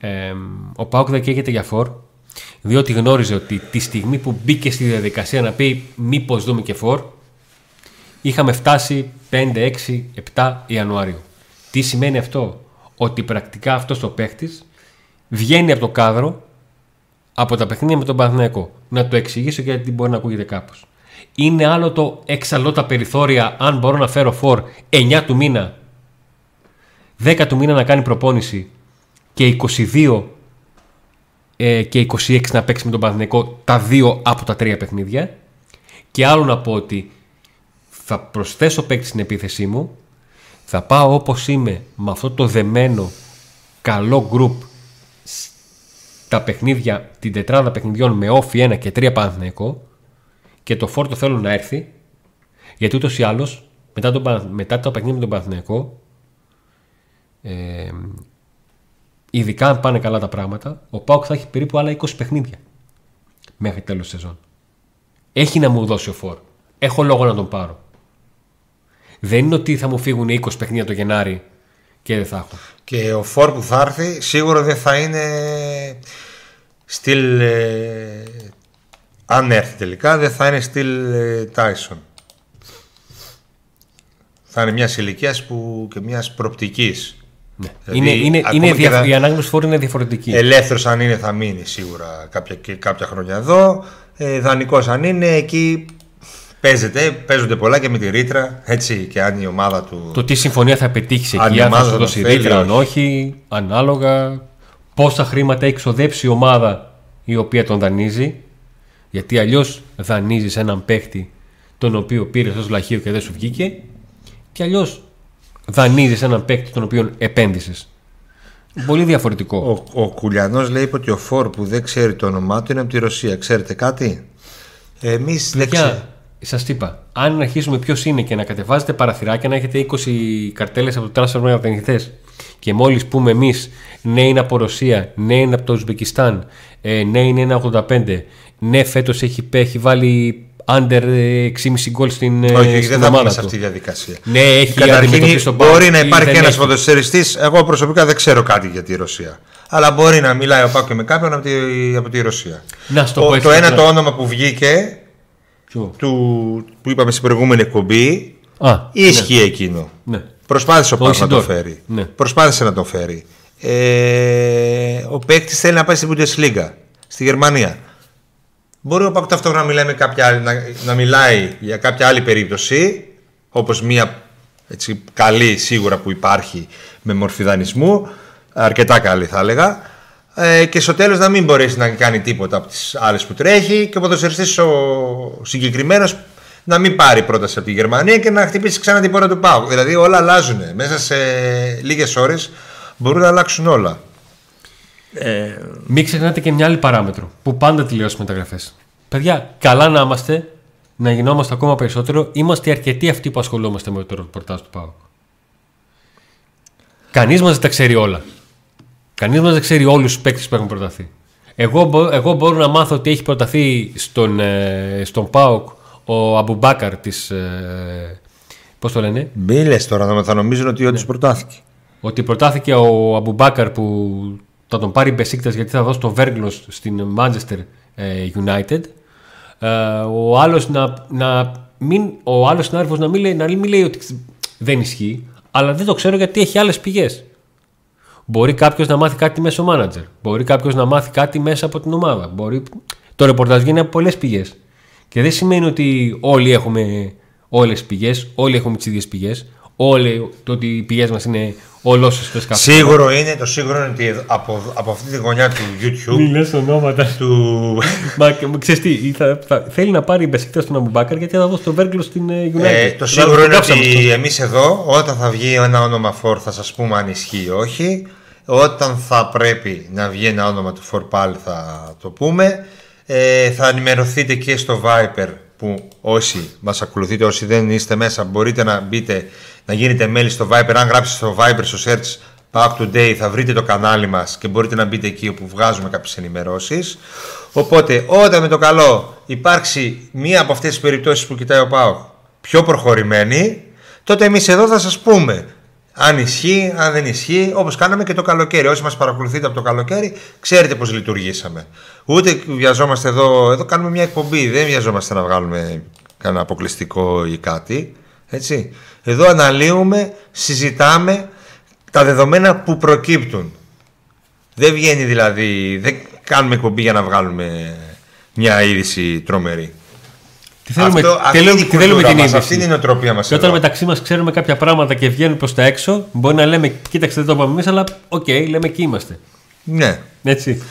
Ε, ο Πάουκ δεν καίγεται για φόρ, διότι γνώριζε ότι τη στιγμή που μπήκε στη διαδικασία να πει μήπως δούμε και φόρ, είχαμε φτάσει 5, 6, 7 Ιανουαρίου. Τι σημαίνει αυτό, ότι πρακτικά αυτός ο παίχτης βγαίνει από το κάδρο από τα παιχνίδια με τον Παναθηναϊκό. Να το εξηγήσω γιατί μπορεί να ακούγεται κάπως. Είναι άλλο το εξαλώ τα περιθώρια αν μπορώ να φέρω φορ 9 του μήνα, 10 του μήνα να κάνει προπόνηση και 22 ε, και 26 να παίξει με τον Παναθηναϊκό τα δύο από τα τρία παιχνίδια. Και άλλο να πω ότι θα προσθέσω παίκτη στην επίθεσή μου, θα πάω όπως είμαι με αυτό το δεμένο καλό γκρουπ τα παιχνίδια, την τετράδα παιχνιδιών με όφι 1 και 3 Παναθηναϊκό και το φόρτο θέλω να έρθει γιατί ούτως ή άλλως μετά, τον, Παναθ- μετά το παιχνίδι με τον Παναθηναϊκό ε, ειδικά αν πάνε καλά τα πράγματα ο Πάουκ θα έχει περίπου άλλα 20 παιχνίδια μέχρι τέλος σεζόν. Έχει να μου δώσει ο φόρ. Έχω λόγο να τον πάρω. Δεν είναι ότι θα μου φύγουν 20 παιχνίδια το Γενάρη και δεν θα έχω. Και ο φόρ που θα έρθει σίγουρα δεν θα είναι στυλ. ε, αν έρθει τελικά, δεν θα είναι στυλ ε, Tyson. Θα είναι μιας ηλικίας που και μιας προπτικής. Δηλαδή, είναι, είναι, ακόμα είναι και δια... θα- Η ανάγνωση φόρ είναι διαφορετική. Ελεύθερος αν είναι θα μείνει σίγουρα κάποια, και κάποια χρόνια εδώ. Ε, Δανεικός αν είναι εκεί παίζεται, παίζονται πολλά και με τη ρήτρα. Έτσι και αν η ομάδα του. Το τι συμφωνία θα πετύχεις Αν εκεί, η αν θα ομάδα σου το δώσει θέλει, ρήτρα, αν όχι. όχι, ανάλογα. Πόσα χρήματα έχει ξοδέψει η ομάδα η οποία τον δανείζει. Γιατί αλλιώς δανείζεις έναν παίχτη τον οποίο πήρες ως λαχείο και δεν σου βγήκε. Και αλλιώς δανείζεις έναν παίχτη τον οποίο επένδυσες. Πολύ διαφορετικό. Ο, ο Κουλιανός λέει είπε ότι ο Φόρ που δεν ξέρει το όνομά του είναι από τη Ρωσία. Ξέρετε κάτι; Εμείς δεν ξέρουμε. Παιδιά, σας είπα, αν αρχίσουμε ποιος είναι και να κατεβάζετε παραθυράκια, να έχετε 20 καρτέλες από το Transfer Market από και μόλις πούμε εμείς ναι είναι από Ρωσία, ναι είναι από το Ουσμπεκιστάν, ε, ναι είναι ένα 85, ναι φέτος έχει, έχει βάλει under ε, 6,5 γκολ στην, ε, Όχι, όχι, στην δεν θα ομάδα πούμε σε του. αυτή τη διαδικασία. Ναι, έχει Καταρχήν αντιμετωπίσει τον μπορεί Πάο να ή υπάρχει δεν ένας έχει. ποδοσφαιριστή. Εγώ προσωπικά δεν ξέρω κάτι για τη Ρωσία. Αλλά μπορεί να μιλάει ο Πάκο και με κάποιον από τη, από τη Ρωσία. Να σου το Ο- πω έτσι, το ένα ναι. το όνομα που βγήκε, Ποιο; του, που είπαμε στην προηγούμενη εκπομπή, Α, ίσχυε εκείνο. ναι. Προσπάθησε ο Το Πάκο να το Ισιντόρ. φέρει. Ναι. Προσπάθησε να το φέρει. Ε, ο παίκτης θέλει να πάει στην Bundesliga, στη Γερμανία. Μπορεί ο Πάκο ταυτόχρονα να μιλάει, με κάποια άλλη, να, να μιλάει για κάποια άλλη περίπτωση, όπως μία έτσι, καλή σίγουρα που υπάρχει με μορφή δανεισμού, αρκετά καλή θα έλεγα, ε, και στο τέλος να μην μπορέσει να κάνει τίποτα από τις άλλες που τρέχει και ο ποδοσφαιριστής ο συγκεκριμένος να μην πάρει πρόταση από τη Γερμανία και να χτυπήσει ξανά την πόρτα του Πάου. Δηλαδή όλα αλλάζουν. Μέσα σε λίγες ώρες μπορούν να αλλάξουν όλα. Μην ξεχνάτε και μια άλλη παράμετρο που πάντα τελειώσει μεταγραφές. Παιδιά, καλά να είμαστε, να γινόμαστε ακόμα περισσότερο. Είμαστε αρκετοί αυτοί που ασχολούμαστε με το ρεπορτάζ του ΠΑΟΚ. Κανείς μας δεν τα ξέρει όλα. Κανείς μας δεν ξέρει όλους τους παίκτες που έχουν προταθεί. Εγώ, μπο- εγώ μπορώ να μάθω ότι έχει προταθεί στον, ε, στον ΠΑΟΚ ο Αμπουμπάκαρ της. Ε, Πώς το λένε, Μη λες τώρα, θα- θα νομίζουν ότι όντως προτάθηκε. ότι προτάθηκε ο Αμπουμπάκαρ που θα τον πάρει η Μπεσίκτας γιατί θα δώσει τον Βέργλος στην Manchester ε, United. Ε, ο άλλος να, να μην, ο άλλος συνάδελφος να μην, λέει, να μην λέει ότι δεν ισχύει, αλλά δεν το ξέρω γιατί έχει άλλες πηγές. Μπορεί κάποιος να μάθει κάτι μέσω manager. Μπορεί κάποιος να μάθει κάτι μέσα από την ομάδα. Μπορεί... Το ρεπορτάζ γίνεται από πολλές πηγές. Και δεν σημαίνει ότι όλοι έχουμε όλες τις πηγές, όλοι έχουμε τις ίδιες πηγές. Όλοι το ότι οι πηγές μας είναι ολόσωστε κάθε Σίγουρο είναι, το σίγουρο είναι ότι εδώ- από, από αυτή τη γωνιά του YouTube Μην λες ονόματα. του... Μα και- ξέρεις τι, θα, θα- θέλει να πάρει η Μπεσίκτας στον Αμπουμπάκαρ γιατί θα δώσει το Βέργκλος στην ε, United. Ε, το Θα σίγουρο είναι γράψαμε αυτό. ότι εμείς εδώ όταν θα βγει ένα όνομα φορ θα σας πούμε αν ισχύει ή όχι όταν θα πρέπει να βγει ένα όνομα του φορ πάλι θα το πούμε ε, θα ενημερωθείτε και στο Viper που όσοι μας ακολουθείτε όσοι δεν είστε μέσα μπορείτε να μπείτε να γίνετε μέλη στο Viper αν γράψετε στο Viper στο search Back Today θα βρείτε το κανάλι μας και μπορείτε να μπείτε εκεί όπου βγάζουμε κάποιες ενημερώσεις οπότε όταν με το καλό υπάρξει μία από αυτές τις περιπτώσεις που κοιτάει ο ΠΑΟΚ πιο προχωρημένη, τότε εμείς εδώ θα σας πούμε αν ισχύει, αν δεν ισχύει, όπως κάναμε και το καλοκαίρι. Όσοι μας παρακολουθείτε από το καλοκαίρι, ξέρετε πώς λειτουργήσαμε. Ούτε βιαζόμαστε εδώ, εδώ κάνουμε μια εκπομπή, δεν βιαζόμαστε να βγάλουμε κανένα αποκλειστικό ή κάτι. Έτσι. Εδώ αναλύουμε, συζητάμε τα δεδομένα που προκύπτουν. Δεν βγαίνει δηλαδή, δεν κάνουμε εκπομπή για να βγάλουμε μια είδηση τρομερή. Τι θέλουμε, Αυτό- τι αυτή θέλουμε, είναι η τι θέλουμε κουλτούρα την μας, είδηση. αυτή είναι η νοοτροπία μας Και όταν εδώ. μεταξύ μας ξέρουμε κάποια πράγματα και βγαίνουν προς τα έξω, μπορεί να λέμε, κοίταξε δεν το είπαμε εμείς, αλλά οκ, λέμε εκεί είμαστε. Ναι. Έτσι.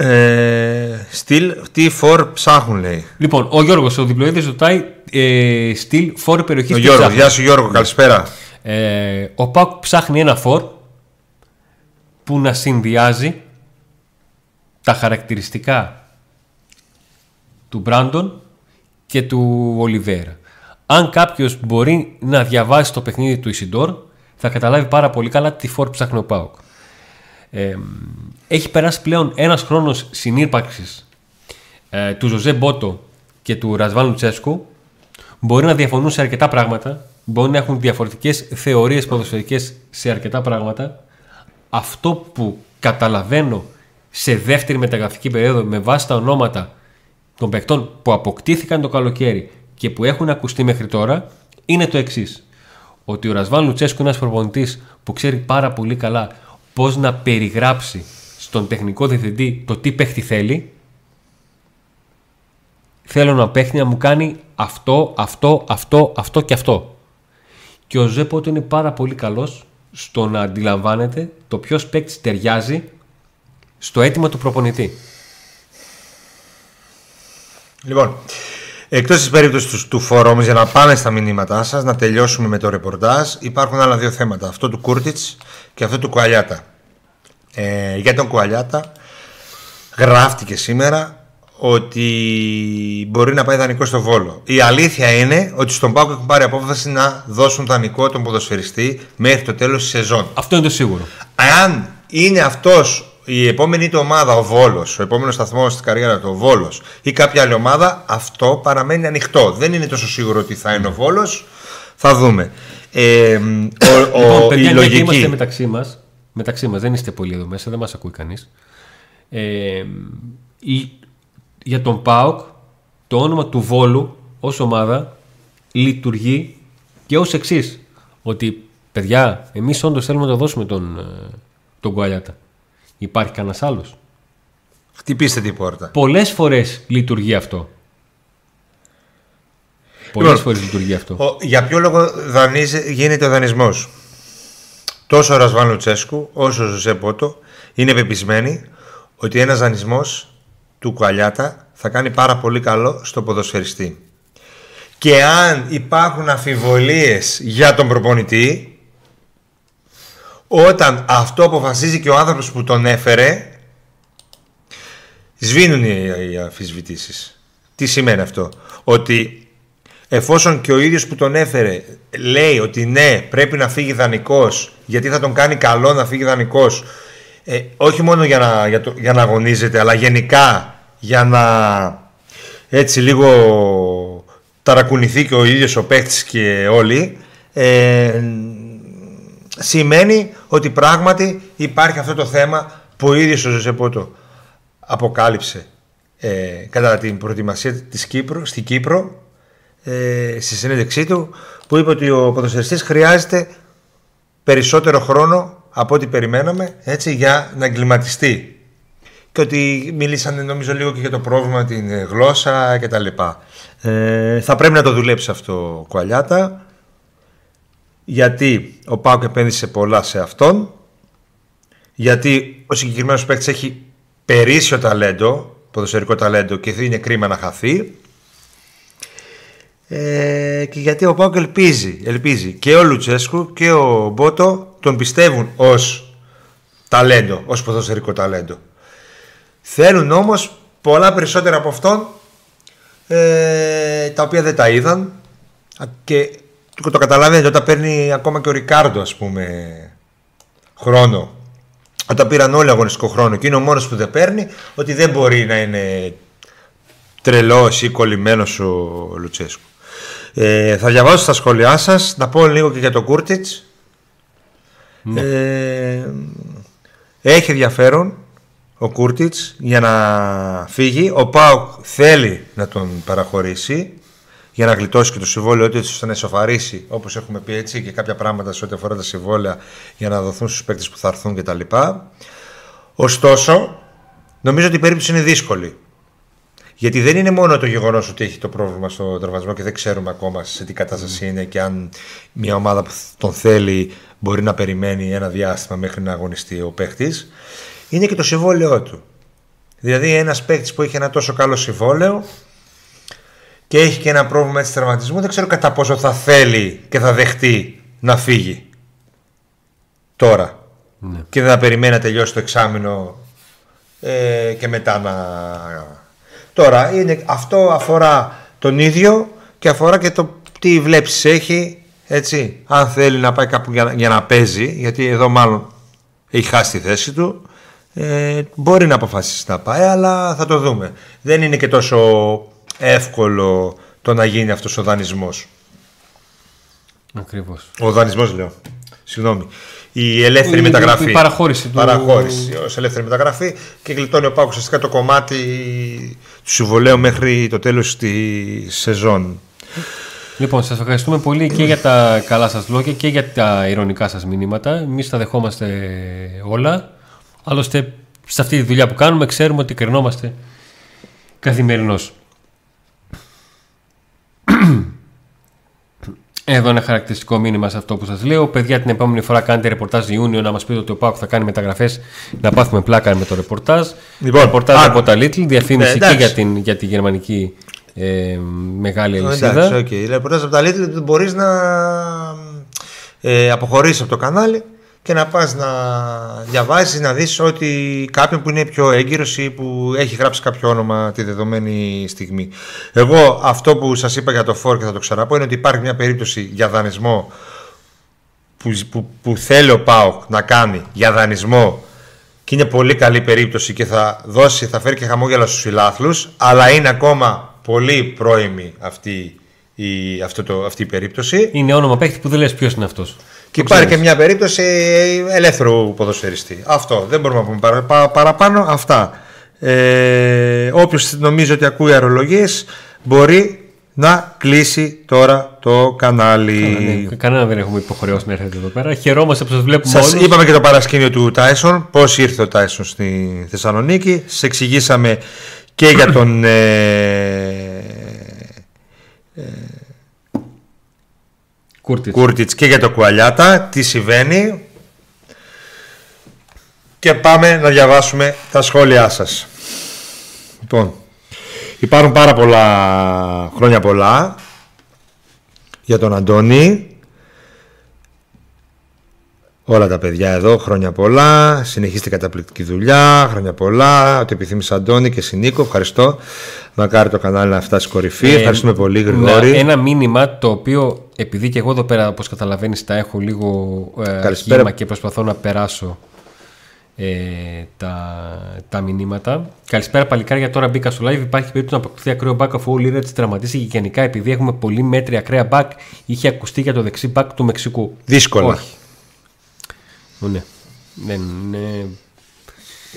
Ε, στυλ, τι φορ ψάχνουν λέει. Λοιπόν, ο Γιώργος, ο διπλοίδης ρωτάει ε, στυλ φόρ περιοχή Ο τι Γιώργο, ψάχνει. γεια σου Γιώργο, καλησπέρα. Ε, ο Πάκ ψάχνει ένα φορ που να συνδυάζει τα χαρακτηριστικά του Μπράντον και του Ολιβέρα. Αν κάποιος μπορεί να διαβάσει το παιχνίδι του Ισιντόρ, θα καταλάβει πάρα πολύ καλά τι φορ ψάχνει ο Πάουκ. Ε, έχει περάσει πλέον ένας χρόνος συνύπαρξης ε, του Ζωζέ Μπότο και του Ρασβάν Λουτσέσκου μπορεί να διαφωνούν σε αρκετά πράγματα, μπορεί να έχουν διαφορετικές θεωρίες ποδοσφαιρικές σε αρκετά πράγματα. Αυτό που καταλαβαίνω σε δεύτερη μεταγραφική περίοδο με βάση τα ονόματα των παικτών που αποκτήθηκαν το καλοκαίρι και που έχουν ακουστεί μέχρι τώρα είναι το εξής. Ότι ο Ρασβάν Λουτσέσκου είναι ένας προπονητής που ξέρει πάρα πολύ καλά πώς να περιγράψει στον τεχνικό διευθυντή το τι παίχτη θέλει. Θέλω να παίχτη να μου κάνει αυτό, αυτό, αυτό, αυτό και αυτό. Και ο Ζέπο είναι πάρα πολύ καλός στο να αντιλαμβάνεται το ποιος παίκτης ταιριάζει στο αίτημα του προπονητή. Λοιπόν, εκτός της περίπτωσης του, του φόρου όμως, για να πάμε στα μηνύματά σας, να τελειώσουμε με το ρεπορτάζ, υπάρχουν άλλα δύο θέματα. Αυτό του Κούρτιτς και αυτό του Κουαλιάτα. Ε, για τον Κουαλιάτα, γράφτηκε σήμερα ότι μπορεί να πάει δανεικό στο Βόλο. Η αλήθεια είναι ότι στον Πάκο έχουν πάρει απόφαση να δώσουν δανεικό τον ποδοσφαιριστή μέχρι το τέλος της σεζόν. Αυτό είναι το σίγουρο. Αν είναι αυτός η επόμενη του ομάδα, ο Βόλος, ο επόμενος σταθμός στη καριέρας του, ο Βόλος ή κάποια άλλη ομάδα, αυτό παραμένει ανοιχτό. Δεν είναι τόσο σίγουρο ότι θα είναι ο Βόλος. Θα δούμε. Ε, ο, ο, λοιπόν, η παιδιά, μια και λογική. είμαστε μεταξύ μας, μεταξύ μας, δεν είστε πολύ εδώ μέσα, δεν μας ακούει κανείς. Ε, η- για τον ΠΑΟΚ, το όνομα του Βόλου ως ομάδα λειτουργεί και ως εξής. Ότι, παιδιά, εμείς όντως θέλουμε να το δώσουμε τον, ε, τον Κουαλιάτα. Υπάρχει κανένας άλλος; Χτυπήστε την πόρτα. Πολλές φορές λειτουργεί αυτό. Πολλές Λοιπόν, φορές λειτουργεί αυτό. Ο, για ποιο λόγο δανείζει, γίνεται ο δανεισμός; Τόσο ο Ρασβάν Λουτσέσκου όσο ο Ζωζέ Πότο είναι πεπισμένοι ότι ένας δανεισμός του Κουαλιάτα θα κάνει πάρα πολύ καλό στο ποδοσφαιριστή. Και αν υπάρχουν αμφιβολίες για τον προπονητή, όταν αυτό αποφασίζει και ο άνθρωπος που τον έφερε, σβήνουν οι, οι αμφισβητήσεις. Τι σημαίνει αυτό; Ότι εφόσον και ο ίδιος που τον έφερε λέει ότι ναι πρέπει να φύγει δανεικός γιατί θα τον κάνει καλό να φύγει δανεικός ε, όχι μόνο για να, για, το, για να αγωνίζεται αλλά γενικά για να έτσι λίγο ταρακουνηθεί και ο ίδιος ο παίχτης και όλοι ε, σημαίνει ότι πράγματι υπάρχει αυτό το θέμα που ο ίδιος ο Ζωσεπότο αποκάλυψε ε, κατά την προετοιμασία της Κύπρου, στην Κύπρο ε, στη συνέντευξή του που είπε ότι ο ποδοσφαιριστής χρειάζεται περισσότερο χρόνο από ό,τι περιμέναμε έτσι, για να εγκληματιστεί και ότι μίλησαν νομίζω λίγο και για το πρόβλημα την ε, γλώσσα και τα λοιπά. Ε, θα πρέπει να το δουλέψει αυτό ο Κουαλιάτα γιατί ο Πάουκ επένδυσε πολλά σε αυτόν γιατί ο συγκεκριμένος παίκτης έχει περίσσιο ταλέντο ποδοσφαιρικό ταλέντο και είναι κρίμα να χαθεί ε, και γιατί ο Πάουκ ελπίζει, ελπίζει και ο Λουτσέσκου και ο Μπότο τον πιστεύουν ως ταλέντο, ως ποδοσφαιρικό ταλέντο. Θέλουν όμως πολλά περισσότερα από αυτόν ε, τα οποία δεν τα είδαν Α, και το το καταλαβαίνετε όταν παίρνει ακόμα και ο Ρικάρντο ας πούμε χρόνο όταν πήραν όλοι αγωνιστικό χρόνο και είναι ο μόνος που δεν παίρνει ότι δεν μπορεί να είναι τρελός ή κολλημένος ο Λουτσέσκου. Ε, θα διαβάσω στα σχόλιά σας, να πω λίγο και για τον Κούρτιτς. Ε, έχει ενδιαφέρον ο Κούρτιτς για να φύγει. Ο Πάουκ θέλει να τον παραχωρήσει για να γλιτώσει και το συμβόλαιο του ώστε να ισοφαρίσει όπως έχουμε πει έτσι και κάποια πράγματα σε ό,τι αφορά τα συμβόλαια για να δοθούν στους παίκτες που θα έρθουν κτλ. Ωστόσο, νομίζω ότι η περίπτωση είναι δύσκολη. Γιατί δεν είναι μόνο το γεγονός ότι έχει το πρόβλημα στο τραυματισμό και δεν ξέρουμε ακόμα σε τι κατάσταση είναι και αν μια ομάδα που τον θέλει μπορεί να περιμένει ένα διάστημα μέχρι να αγωνιστεί ο παίχτης. Είναι και το συμβόλαιό του. Δηλαδή ένας παίκτη που έχει ένα τόσο καλό συμβόλαιο και έχει και ένα πρόβλημα έτσι τραυματισμού, δεν ξέρω κατά πόσο θα θέλει και θα δεχτεί να φύγει τώρα. Ναι. Και δεν θα περιμένει να τελειώσει το εξάμεινο ε, και μετά να. Τώρα, είναι, αυτό αφορά τον ίδιο και αφορά και το τι βλέψεις έχει, έτσι. Αν θέλει να πάει κάπου για, να- για να παίζει, γιατί εδώ μάλλον έχει χάσει τη θέση του, ε, μπορεί να αποφασίσει να πάει, αλλά θα το δούμε. Δεν είναι και τόσο εύκολο το να γίνει αυτός ο δανεισμός. Ακριβώς. Ο δανεισμός λέω. Συγγνώμη. Η ελεύθερη Η- μεταγραφή. η παραχώρηση του- Παραχώρηση ως ελεύθερη μεταγραφή και γλιτώνει ο Πάκος ουσιαστικά το κομμάτι του συμβολέου μέχρι το τέλος της σεζόν. Λοιπόν, σας ευχαριστούμε πολύ και για τα καλά σας λόγια και για τα ηρωνικά σας μηνύματα. Εμείς τα δεχόμαστε όλα. Άλλωστε, σε αυτή τη δουλειά που κάνουμε, ξέρουμε ότι κρινόμαστε καθημερινώς. Εδώ ένα χαρακτηριστικό μήνυμα σε αυτό που σας λέω. Παιδιά, την επόμενη φορά κάνετε ρεπορτάζ Ιούνιο να μας πείτε ότι ο ΠΑΟΚ θα κάνει μεταγραφές. Να πάθουμε πλάκα με το ρεπορτάζ. Λοιπόν, ρεπορτάζ άκου. από τα Lidl, διαφήμιση Ναι, και εντάξει. για, την, για τη γερμανική ε, μεγάλη αλυσίδα. Εντάξει, οκ. Okay. Ρεπορτάζ από τα Lidl μπορείς να ε, αποχωρήσεις από το κανάλι και να πας να διαβάσεις, να δεις ότι κάποιον που είναι πιο έγκυρος ή που έχει γράψει κάποιο όνομα τη δεδομένη στιγμή. Εγώ αυτό που σας είπα για το φόρ και θα το ξαναπώ είναι ότι υπάρχει μια περίπτωση για δανεισμό που, που, που θέλει ο ΠΑΟΚ να κάνει για δανεισμό και είναι πολύ καλή περίπτωση και θα δώσει, θα φέρει και χαμόγελα στους φιλάθλους αλλά είναι ακόμα πολύ πρώιμη αυτή η, αυτό το, αυτή η περίπτωση Είναι όνομα παίχτη που δεν λες ποιος είναι αυτός. Και Το υπάρχει και ξέρεις. μια περίπτωση ελεύθερου ποδοσφαιριστή. Αυτό δεν μπορούμε να πούμε παρα- πα- παραπάνω. Αυτά. Ε, όποιος νομίζει ότι ακούει αερολογίες μπορεί να κλείσει τώρα το κανάλι. Ναι, κανένα δεν έχουμε υποχρεώσει να έρθετε εδώ πέρα. Χαιρόμαστε που σας βλέπουμε Σας όλους. είπαμε και το παρασκήνιο του Τάισον, πώς ήρθε ο Τάισον στη Θεσσαλονίκη. Σας εξηγήσαμε και για τον ε, Κούρτιτς. Κούρτιτς και για το Κουαλιάτα. Τι συμβαίνει. Και πάμε να διαβάσουμε τα σχόλιά σας. Λοιπόν, υπάρχουν πάρα πολλά χρόνια πολλά για τον Αντώνη. Όλα τα παιδιά εδώ, χρόνια πολλά. Συνεχίστε καταπληκτική δουλειά. Χρόνια πολλά. Ό,τι επιθυμείς Αντώνη και Συνίκο. Ευχαριστώ. Μακάρι το κανάλι να φτάσει κορυφή. Ε, Ευχαριστούμε πολύ, να- Γρηγόρη. Ένα μήνυμα το οποίο επειδή και εγώ εδώ πέρα όπως καταλαβαίνεις τα έχω λίγο ε, Καλησπέρα. κύμα και προσπαθώ να περάσω ε, τα, τα μηνύματα. Καλησπέρα παλικάρια, τώρα μπήκα στο live. Υπάρχει περίπτωση να αποκτηθεί ακραίο back αφού ο Λίρα τη τραυματίσει και γενικά επειδή έχουμε πολύ μέτρια ακραία back είχε ακουστεί για το δεξί back του Μεξικού. Δύσκολα. Όχι. Ναι. Δεν, ναι,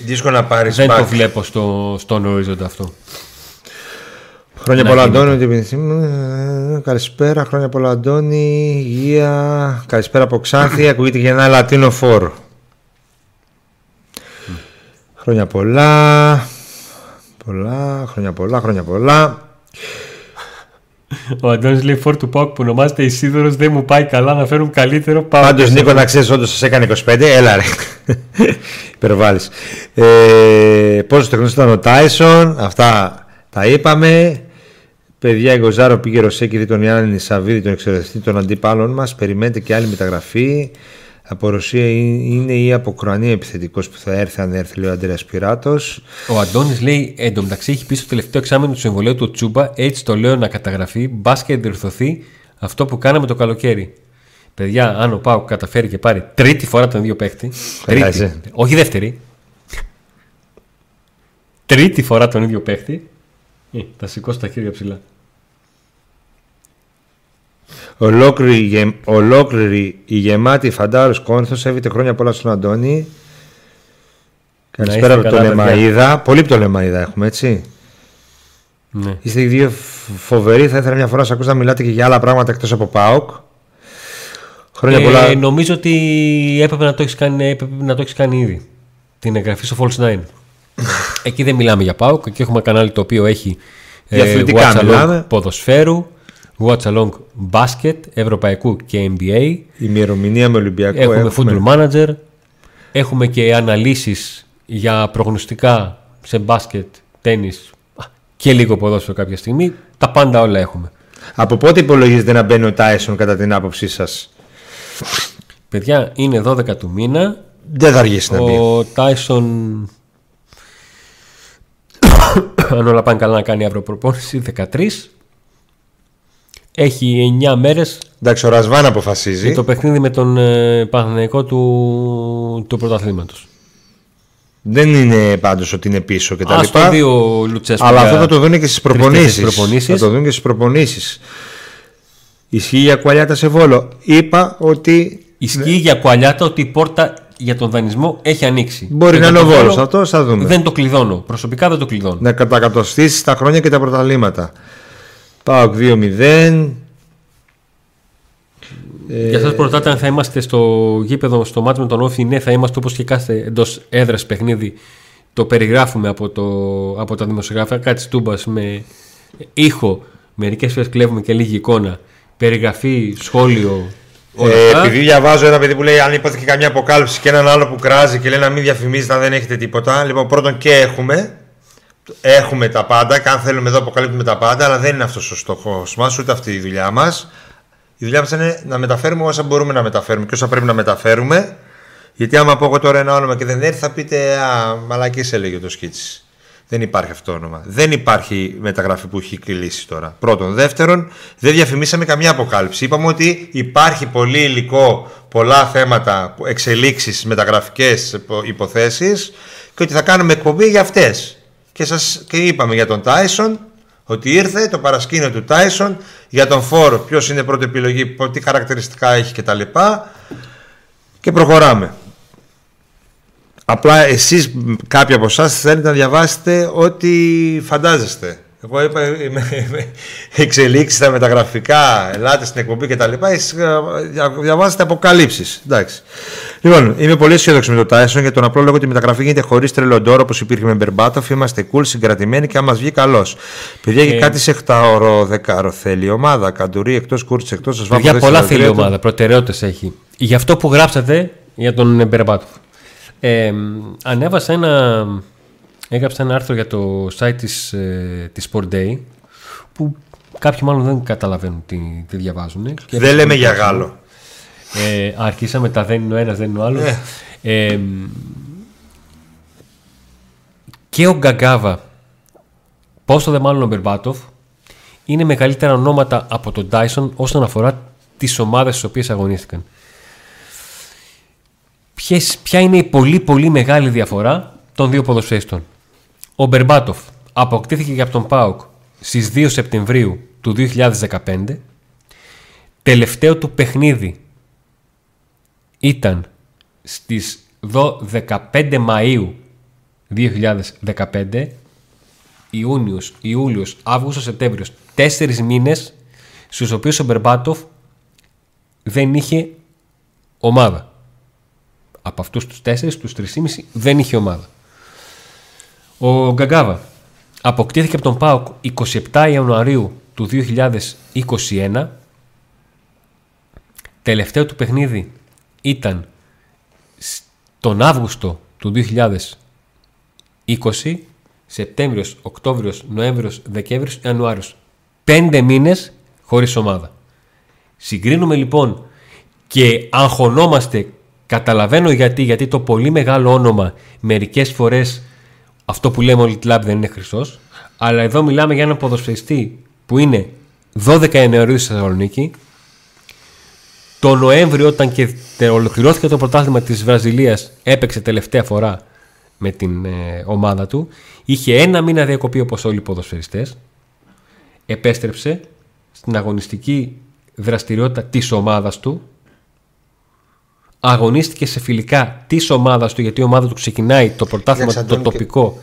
Δύσκολο να πάρεις δεν back. το βλέπω στο, στον ορίζοντα αυτό. Χρόνια Να πολλά, γίνεται. Αντώνη. την επιθυμ- ε, Καλησπέρα, χρόνια πολλά, Αντώνη. Υγεία. Καλησπέρα από Ξάνθη. Ακούγεται για ένα Λατίνο φόρ. Χρόνια πολλά. Πολλά, χρόνια πολλά, χρόνια πολλά. Ο Αντώνης λέει φόρ του Πάουκ που ονομάζεται Ισίδωρος δεν μου πάει καλά να φέρουν καλύτερο Πάουκ. Πάντως Νίκο να ξέρεις όντως σας έκανε 25 Έλα ρε. Υπερβάλλεις. Ε, Πόσο τεχνός ήταν ο Τάισον Αυτά τα είπαμε. Παιδιά η Γκοζάρο πήγε Ρωσέκη δει τον Ιάννη Σαββίδη τον εξαιρετιστή των αντίπαλων μας. Περιμένετε και άλλη μεταγραφή από Ρωσία ή- είναι ή από Κροανία επιθετικός που θα έρθει αν έρθει λέει ο Αντρέας Πυράτος Ο Αντώνης λέει εντωμεταξύ έχει πει στο τελευταίο εξάμεινο του συμβολέου του Τσούμπα έτσι το λέω να καταγραφεί μπας και διορθωθεί αυτό που κάναμε το καλοκαίρι. Παιδιά, αν ο Πάουκ καταφέρει και πάρει τρίτη φορά τον ίδιο παίχτη. Φαντάζεσαι. τρίτη, όχι δεύτερη. τρίτη φορά τον ίδιο παίχτη. Ε, θα σηκώσω τα χέρια ψηλά. Ολόκληρη, η γε- ολόκληρη η γεμάτη φαντάρος κόνθος σέβεται χρόνια πολλά στον Αντώνη. Καλησπέρα είστε από τον καλά, παιδιά. Λεμαίδα. Πολύ από τον Λεμαίδα έχουμε, έτσι. Ναι. Είστε οι δύο φ- φοβεροί. Θα ήθελα μια φορά να σας ακούσω να μιλάτε και για άλλα πράγματα εκτός από ΠΑΟΚ. Χρόνια Ε, πολλά. Νομίζω ότι έπρεπε να το έχεις κάνει, έπρεπε να το έχεις κάνει ήδη. Την εγγραφή στο False 9. εκεί δεν μιλάμε για ΠΑΟΚ. Εκεί έχουμε ένα κανάλι το οποίο έχει ε, Διαφορετικά watch along μιλάμε. ποδοσφαίρου, watch along μπάσκετ, ευρωπαϊκού και NBA. Η ημερομηνία με Ολυμπιακό Έχουμε football manager. Έχουμε και αναλύσεις για προγνωστικά σε μπάσκετ, τέννις και λίγο ποδόσφαιρο κάποια στιγμή. Τα πάντα όλα έχουμε. Από πότε υπολογίζεται να μπαίνει ο Τάισον κατά την άποψή σας; Παιδιά, είναι 12 του μήνα. Δεν θα αργήσει να μπει. Ο Τάισον, αν όλα πάνε καλά να κάνει αύριο προπόνηση, 13. Έχει 9 μέρες Εντάξει, ο Ρασβάν αποφασίζει. για το παιχνίδι με τον ε, Παναθηναϊκό του, του πρωταθλήματος. Δεν είναι πάντως ότι είναι πίσω και τα Ας το λοιπά. δει ο Λουτσέσκου. Αλλά για αυτό θα το δουν και στις τρεις-τέσσερις προπονήσεις. προπονήσεις. Θα το δουν και στις προπονήσεις. Ισχύει για κουαλιάτα σε βόλο. Είπα ότι Ισχύει για κουαλιάτα ότι η πόρτα για τον δανεισμό έχει ανοίξει. μπορεί Και να το είναι ο Βόλο Βόλος. Αυτός θα δούμε. Δεν το κλειδώνω. Προσωπικά δεν το κλειδώνω. Να κατακατοστήσει τα χρόνια και τα πρωταλήματα. Πάω 2-0. Ε, Για σας που ρωτάτε αν θα είμαστε στο γήπεδο, στο μάτι με τον Όφη, ναι, θα είμαστε όπως και κάθε εντός έδρας παιχνίδι. Το περιγράφουμε από, το, από τα δημοσιογραφικά τη Τούμπα με ήχο. Μερικές φορές κλέβουμε και λίγη εικόνα. Περιγραφή, σχόλιο. Όλα Ε, αυτά. επειδή διαβάζω ένα παιδί που λέει αν υπόθηκε καμιά αποκάλυψη και έναν άλλο που κράζει και λέει να μην διαφημίζετε αν δεν έχετε τίποτα. Λοιπόν, πρώτον και έχουμε. Έχουμε τα πάντα. Και αν θέλουμε εδώ αποκαλύπτουμε τα πάντα, αλλά δεν είναι αυτός ο στόχος μας, ούτε αυτή η δουλειά μας. Η δουλειά μας είναι να μεταφέρουμε όσα μπορούμε να μεταφέρουμε και όσα πρέπει να μεταφέρουμε. Γιατί άμα πω εγώ τώρα ένα όνομα και δεν έρθει, θα πείτε Α, μαλακή έλεγε το σκίτσι. Δεν υπάρχει αυτό το όνομα. Δεν υπάρχει μεταγραφή που έχει κλείσει τώρα. Πρώτον. Δεύτερον, δεν διαφημίσαμε καμία αποκάλυψη. Είπαμε ότι υπάρχει πολύ υλικό, πολλά θέματα, εξελίξεις, μεταγραφικές υποθέσεις και ότι θα κάνουμε εκπομπή για αυτές. Και, σας, και είπαμε για τον Τάισον ότι ήρθε το παρασκήνιο του Τάισον για τον Φόρ, ποιος είναι πρώτη επιλογή, τι χαρακτηριστικά έχει κτλ. Και προχωράμε. Απλά εσείς κάποιοι από εσάς θέλετε να διαβάσετε ό,τι φαντάζεστε. Εγώ είπα είμαι- είμαι εξελίξεις στα μεταγραφικά, ελάτε στην εκπομπή και τα λοιπά. Εσείς ε, δια- διαβάζετε αποκαλύψεις. Εντάξει. Λοιπόν, είμαι πολύ αισιόδοξος με το Τάισον για τον απλό λόγο ότι η μεταγραφή γίνεται χωρίς τρελοντόρο όπως υπήρχε με Μπερμπάτοφ. Είμαστε cool, συγκρατημένοι και άμα μας βγει καλός. Παιδιά, και Ε, κάτι σε 8 δεκάρο θέλει η ομάδα. Καντουρί εκτός κούρτση εκτός. Για πολλά θέλει η ομάδα, προτεραιότητες έχει. Για αυτό που γράψατε για τον Μπερμπάτοφ. Ε, ανέβασα ένα. Έγραψα ένα άρθρο για το site της, ε, της Sport Day που κάποιοι μάλλον δεν καταλαβαίνουν τι, τι διαβάζουν. Και Δεν λέμε για Γάλλο. Ε, αρχίσαμε τα δεν είναι ο ένας, δεν είναι ο άλλος. Ε. Ε, και ο Γκαγκάβα, πόσο δε μάλλον ο Μπερμπάτοφ, είναι μεγαλύτερα ονόματα από τον Τάισον όσον αφορά τις ομάδες στις οποίες αγωνίστηκαν. Ποιες, ποια είναι η πολύ πολύ μεγάλη διαφορά των δύο ποδοσφαίστων. Ο Μπερμπάτοφ αποκτήθηκε και από τον ΠΑΟΚ στις 2 Σεπτεμβρίου του 2015. Τελευταίο του παιχνίδι ήταν στις δο- 15 Μαΐου 2015 Ιούνιος, Ιούλιος, Αύγουστος, Σεπτέμβριος τέσσερις μήνες στους οποίους ο Μπερμπάτοφ δεν είχε ομάδα. Από αυτούς τους τέσσερις, τους 3,5 δεν είχε ομάδα ο Γκαγκάβα αποκτήθηκε από τον ΠΑΟΚ 27 Ιανουαρίου του 2021 τελευταίο του παιχνίδι ήταν τον Αύγουστο του 2020 Σεπτέμβριος, Οκτώβριος, Νοέμβριος, Δεκέμβριος, Ιανουάριος. Πέντε μήνες χωρίς ομάδα. Συγκρίνουμε λοιπόν και αγχωνόμαστε καταλαβαίνω γιατί γιατί το πολύ μεγάλο όνομα μερικές φορές αυτό που λέμε όλοι κλαμπ δεν είναι χρυσός αλλά εδώ μιλάμε για έναν ποδοσφαιριστή που είναι 12 Ιανουαρίου στη Θεσσαλονίκη. Το Νοέμβριο όταν και τε- ολοκληρώθηκε το πρωτάθλημα της Βραζιλίας έπαιξε τελευταία φορά με την ε, ομάδα του. Είχε ένα μήνα διακοπή όπως όλοι οι ποδοσφαιριστές. Επέστρεψε στην αγωνιστική δραστηριότητα της ομάδας του αγωνίστηκε σε φιλικά της ομάδας του γιατί η ομάδα του ξεκινάει το πρωτάθλημα Κοίταξε, το Αντώνη, και- τοπικό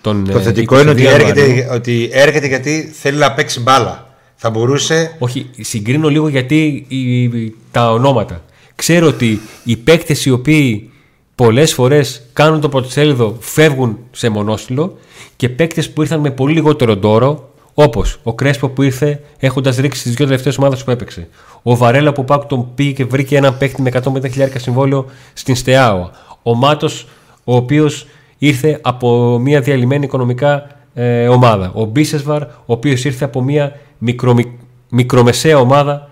τον Το ε, θετικό είναι 22 ότι Ιανουαρίου. έρχεται, ότι έρχεται γιατί θέλει να παίξει μπάλα. Θα μπορούσε. Όχι, συγκρίνω λίγο γιατί οι- οι- τα ονόματα. Ξέρω ότι οι παίκτες οι οποίοι πολλές φορές κάνουν το πρωτοσέλιδο φεύγουν σε μονόστιλο και παίκτες που ήρθαν με πολύ λιγότερο ντόρο, όπως ο Κρέσπο που ήρθε έχοντας ρίξει τις δύο τελευταίες ομάδες που έπαιξε. Ο Βαρέλα που πάκου τον πήγε και βρήκε έναν παίκτη με 150.000 συμβόλαιο στην Στεάο. Ο Μάτος, ο οποίος ήρθε από μια διαλυμένη οικονομικά ε, ομάδα. Ο Μπίσεσβαρ, ο οποίος ήρθε από μια μικρομι- μικρομεσαία ομάδα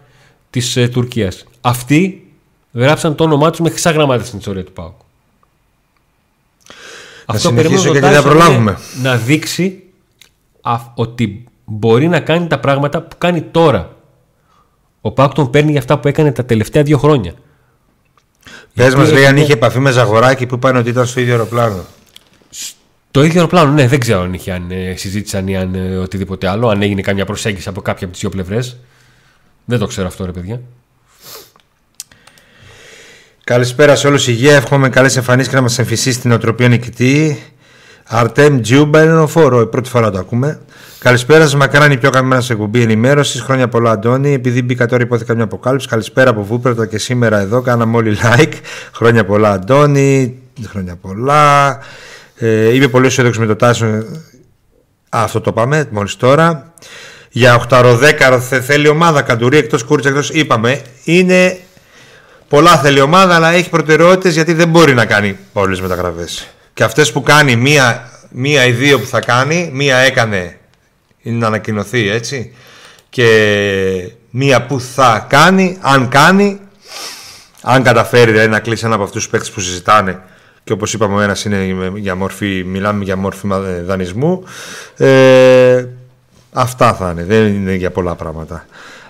της ε, Τουρκίας. Αυτοί γράψαν το όνομά τους με χρυσά γραμμάτια στην ιστορία του ΠΑΟΚ. συνεχίσω περιμένω τον γιατί δεν Tyson προλάβουμε. είναι Να δείξει α- ότι μπορεί να κάνει τα πράγματα που κάνει τώρα. Ο ΠΑΟΚ τον παίρνει για αυτά που έκανε τα τελευταία δύο χρόνια. Πες Γιατί μα, λέει, αν έχουμε- είχε επαφή με Ζαγοράκη που είπαν ότι ήταν στο ίδιο αεροπλάνο; Το ίδιο αεροπλάνο, ναι, δεν ξέρω αν είχε αν, ε, συζήτησαν ή αν ε, οτιδήποτε άλλο, αν έγινε καμιά προσέγγιση από κάποια από τις δύο πλευρές. Δεν το ξέρω αυτό, ρε παιδιά. Καλησπέρα σε όλους. Υγεία. Εύχομαι καλές εμφανίσεις και να μας εμφυσίσει την οτροπία νικητή. Αρτέμ Τζιούμπα είναι ο φόρο. Η πρώτη φορά το ακούμε. Καλησπέρα σας. Μακάραν η πιο καμένα σε εκπομπή ενημέρωσης. Χρόνια πολλά, Αντώνη. Επειδή μπήκα τώρα, υπόθηκα μια αποκάλυψη. Καλησπέρα από Βούπερτα και σήμερα εδώ. Κάναμε όλοι like. Χρόνια πολλά, Αντώνη. Χρόνια πολλά. Ε, είμαι πολύ αισιόδοξος με το Τάσο. Α, αυτό το πάμε μόλις τώρα. Για 8-10 θέλει ομάδα Καντουρί εκτός Κούρτσα εκτός. Είπαμε. Είναι Πολλά θέλει η ομάδα, αλλά έχει προτεραιότητες γιατί δεν μπορεί να κάνει όλες μεταγραφές. Και αυτές που κάνει, μία, μία ή δύο που θα κάνει, μία έκανε είναι να ανακοινωθεί έτσι. Και μία που θα κάνει, αν κάνει, αν καταφέρει δηλαδή, να κλείσει ένα από αυτούς τους παίκτες που συζητάνε. Και όπως είπαμε, ο ένας είναι για μορφή, μιλάμε για μόρφη μα- δανεισμού. Ε, αυτά θα είναι, δεν είναι για πολλά πράγματα.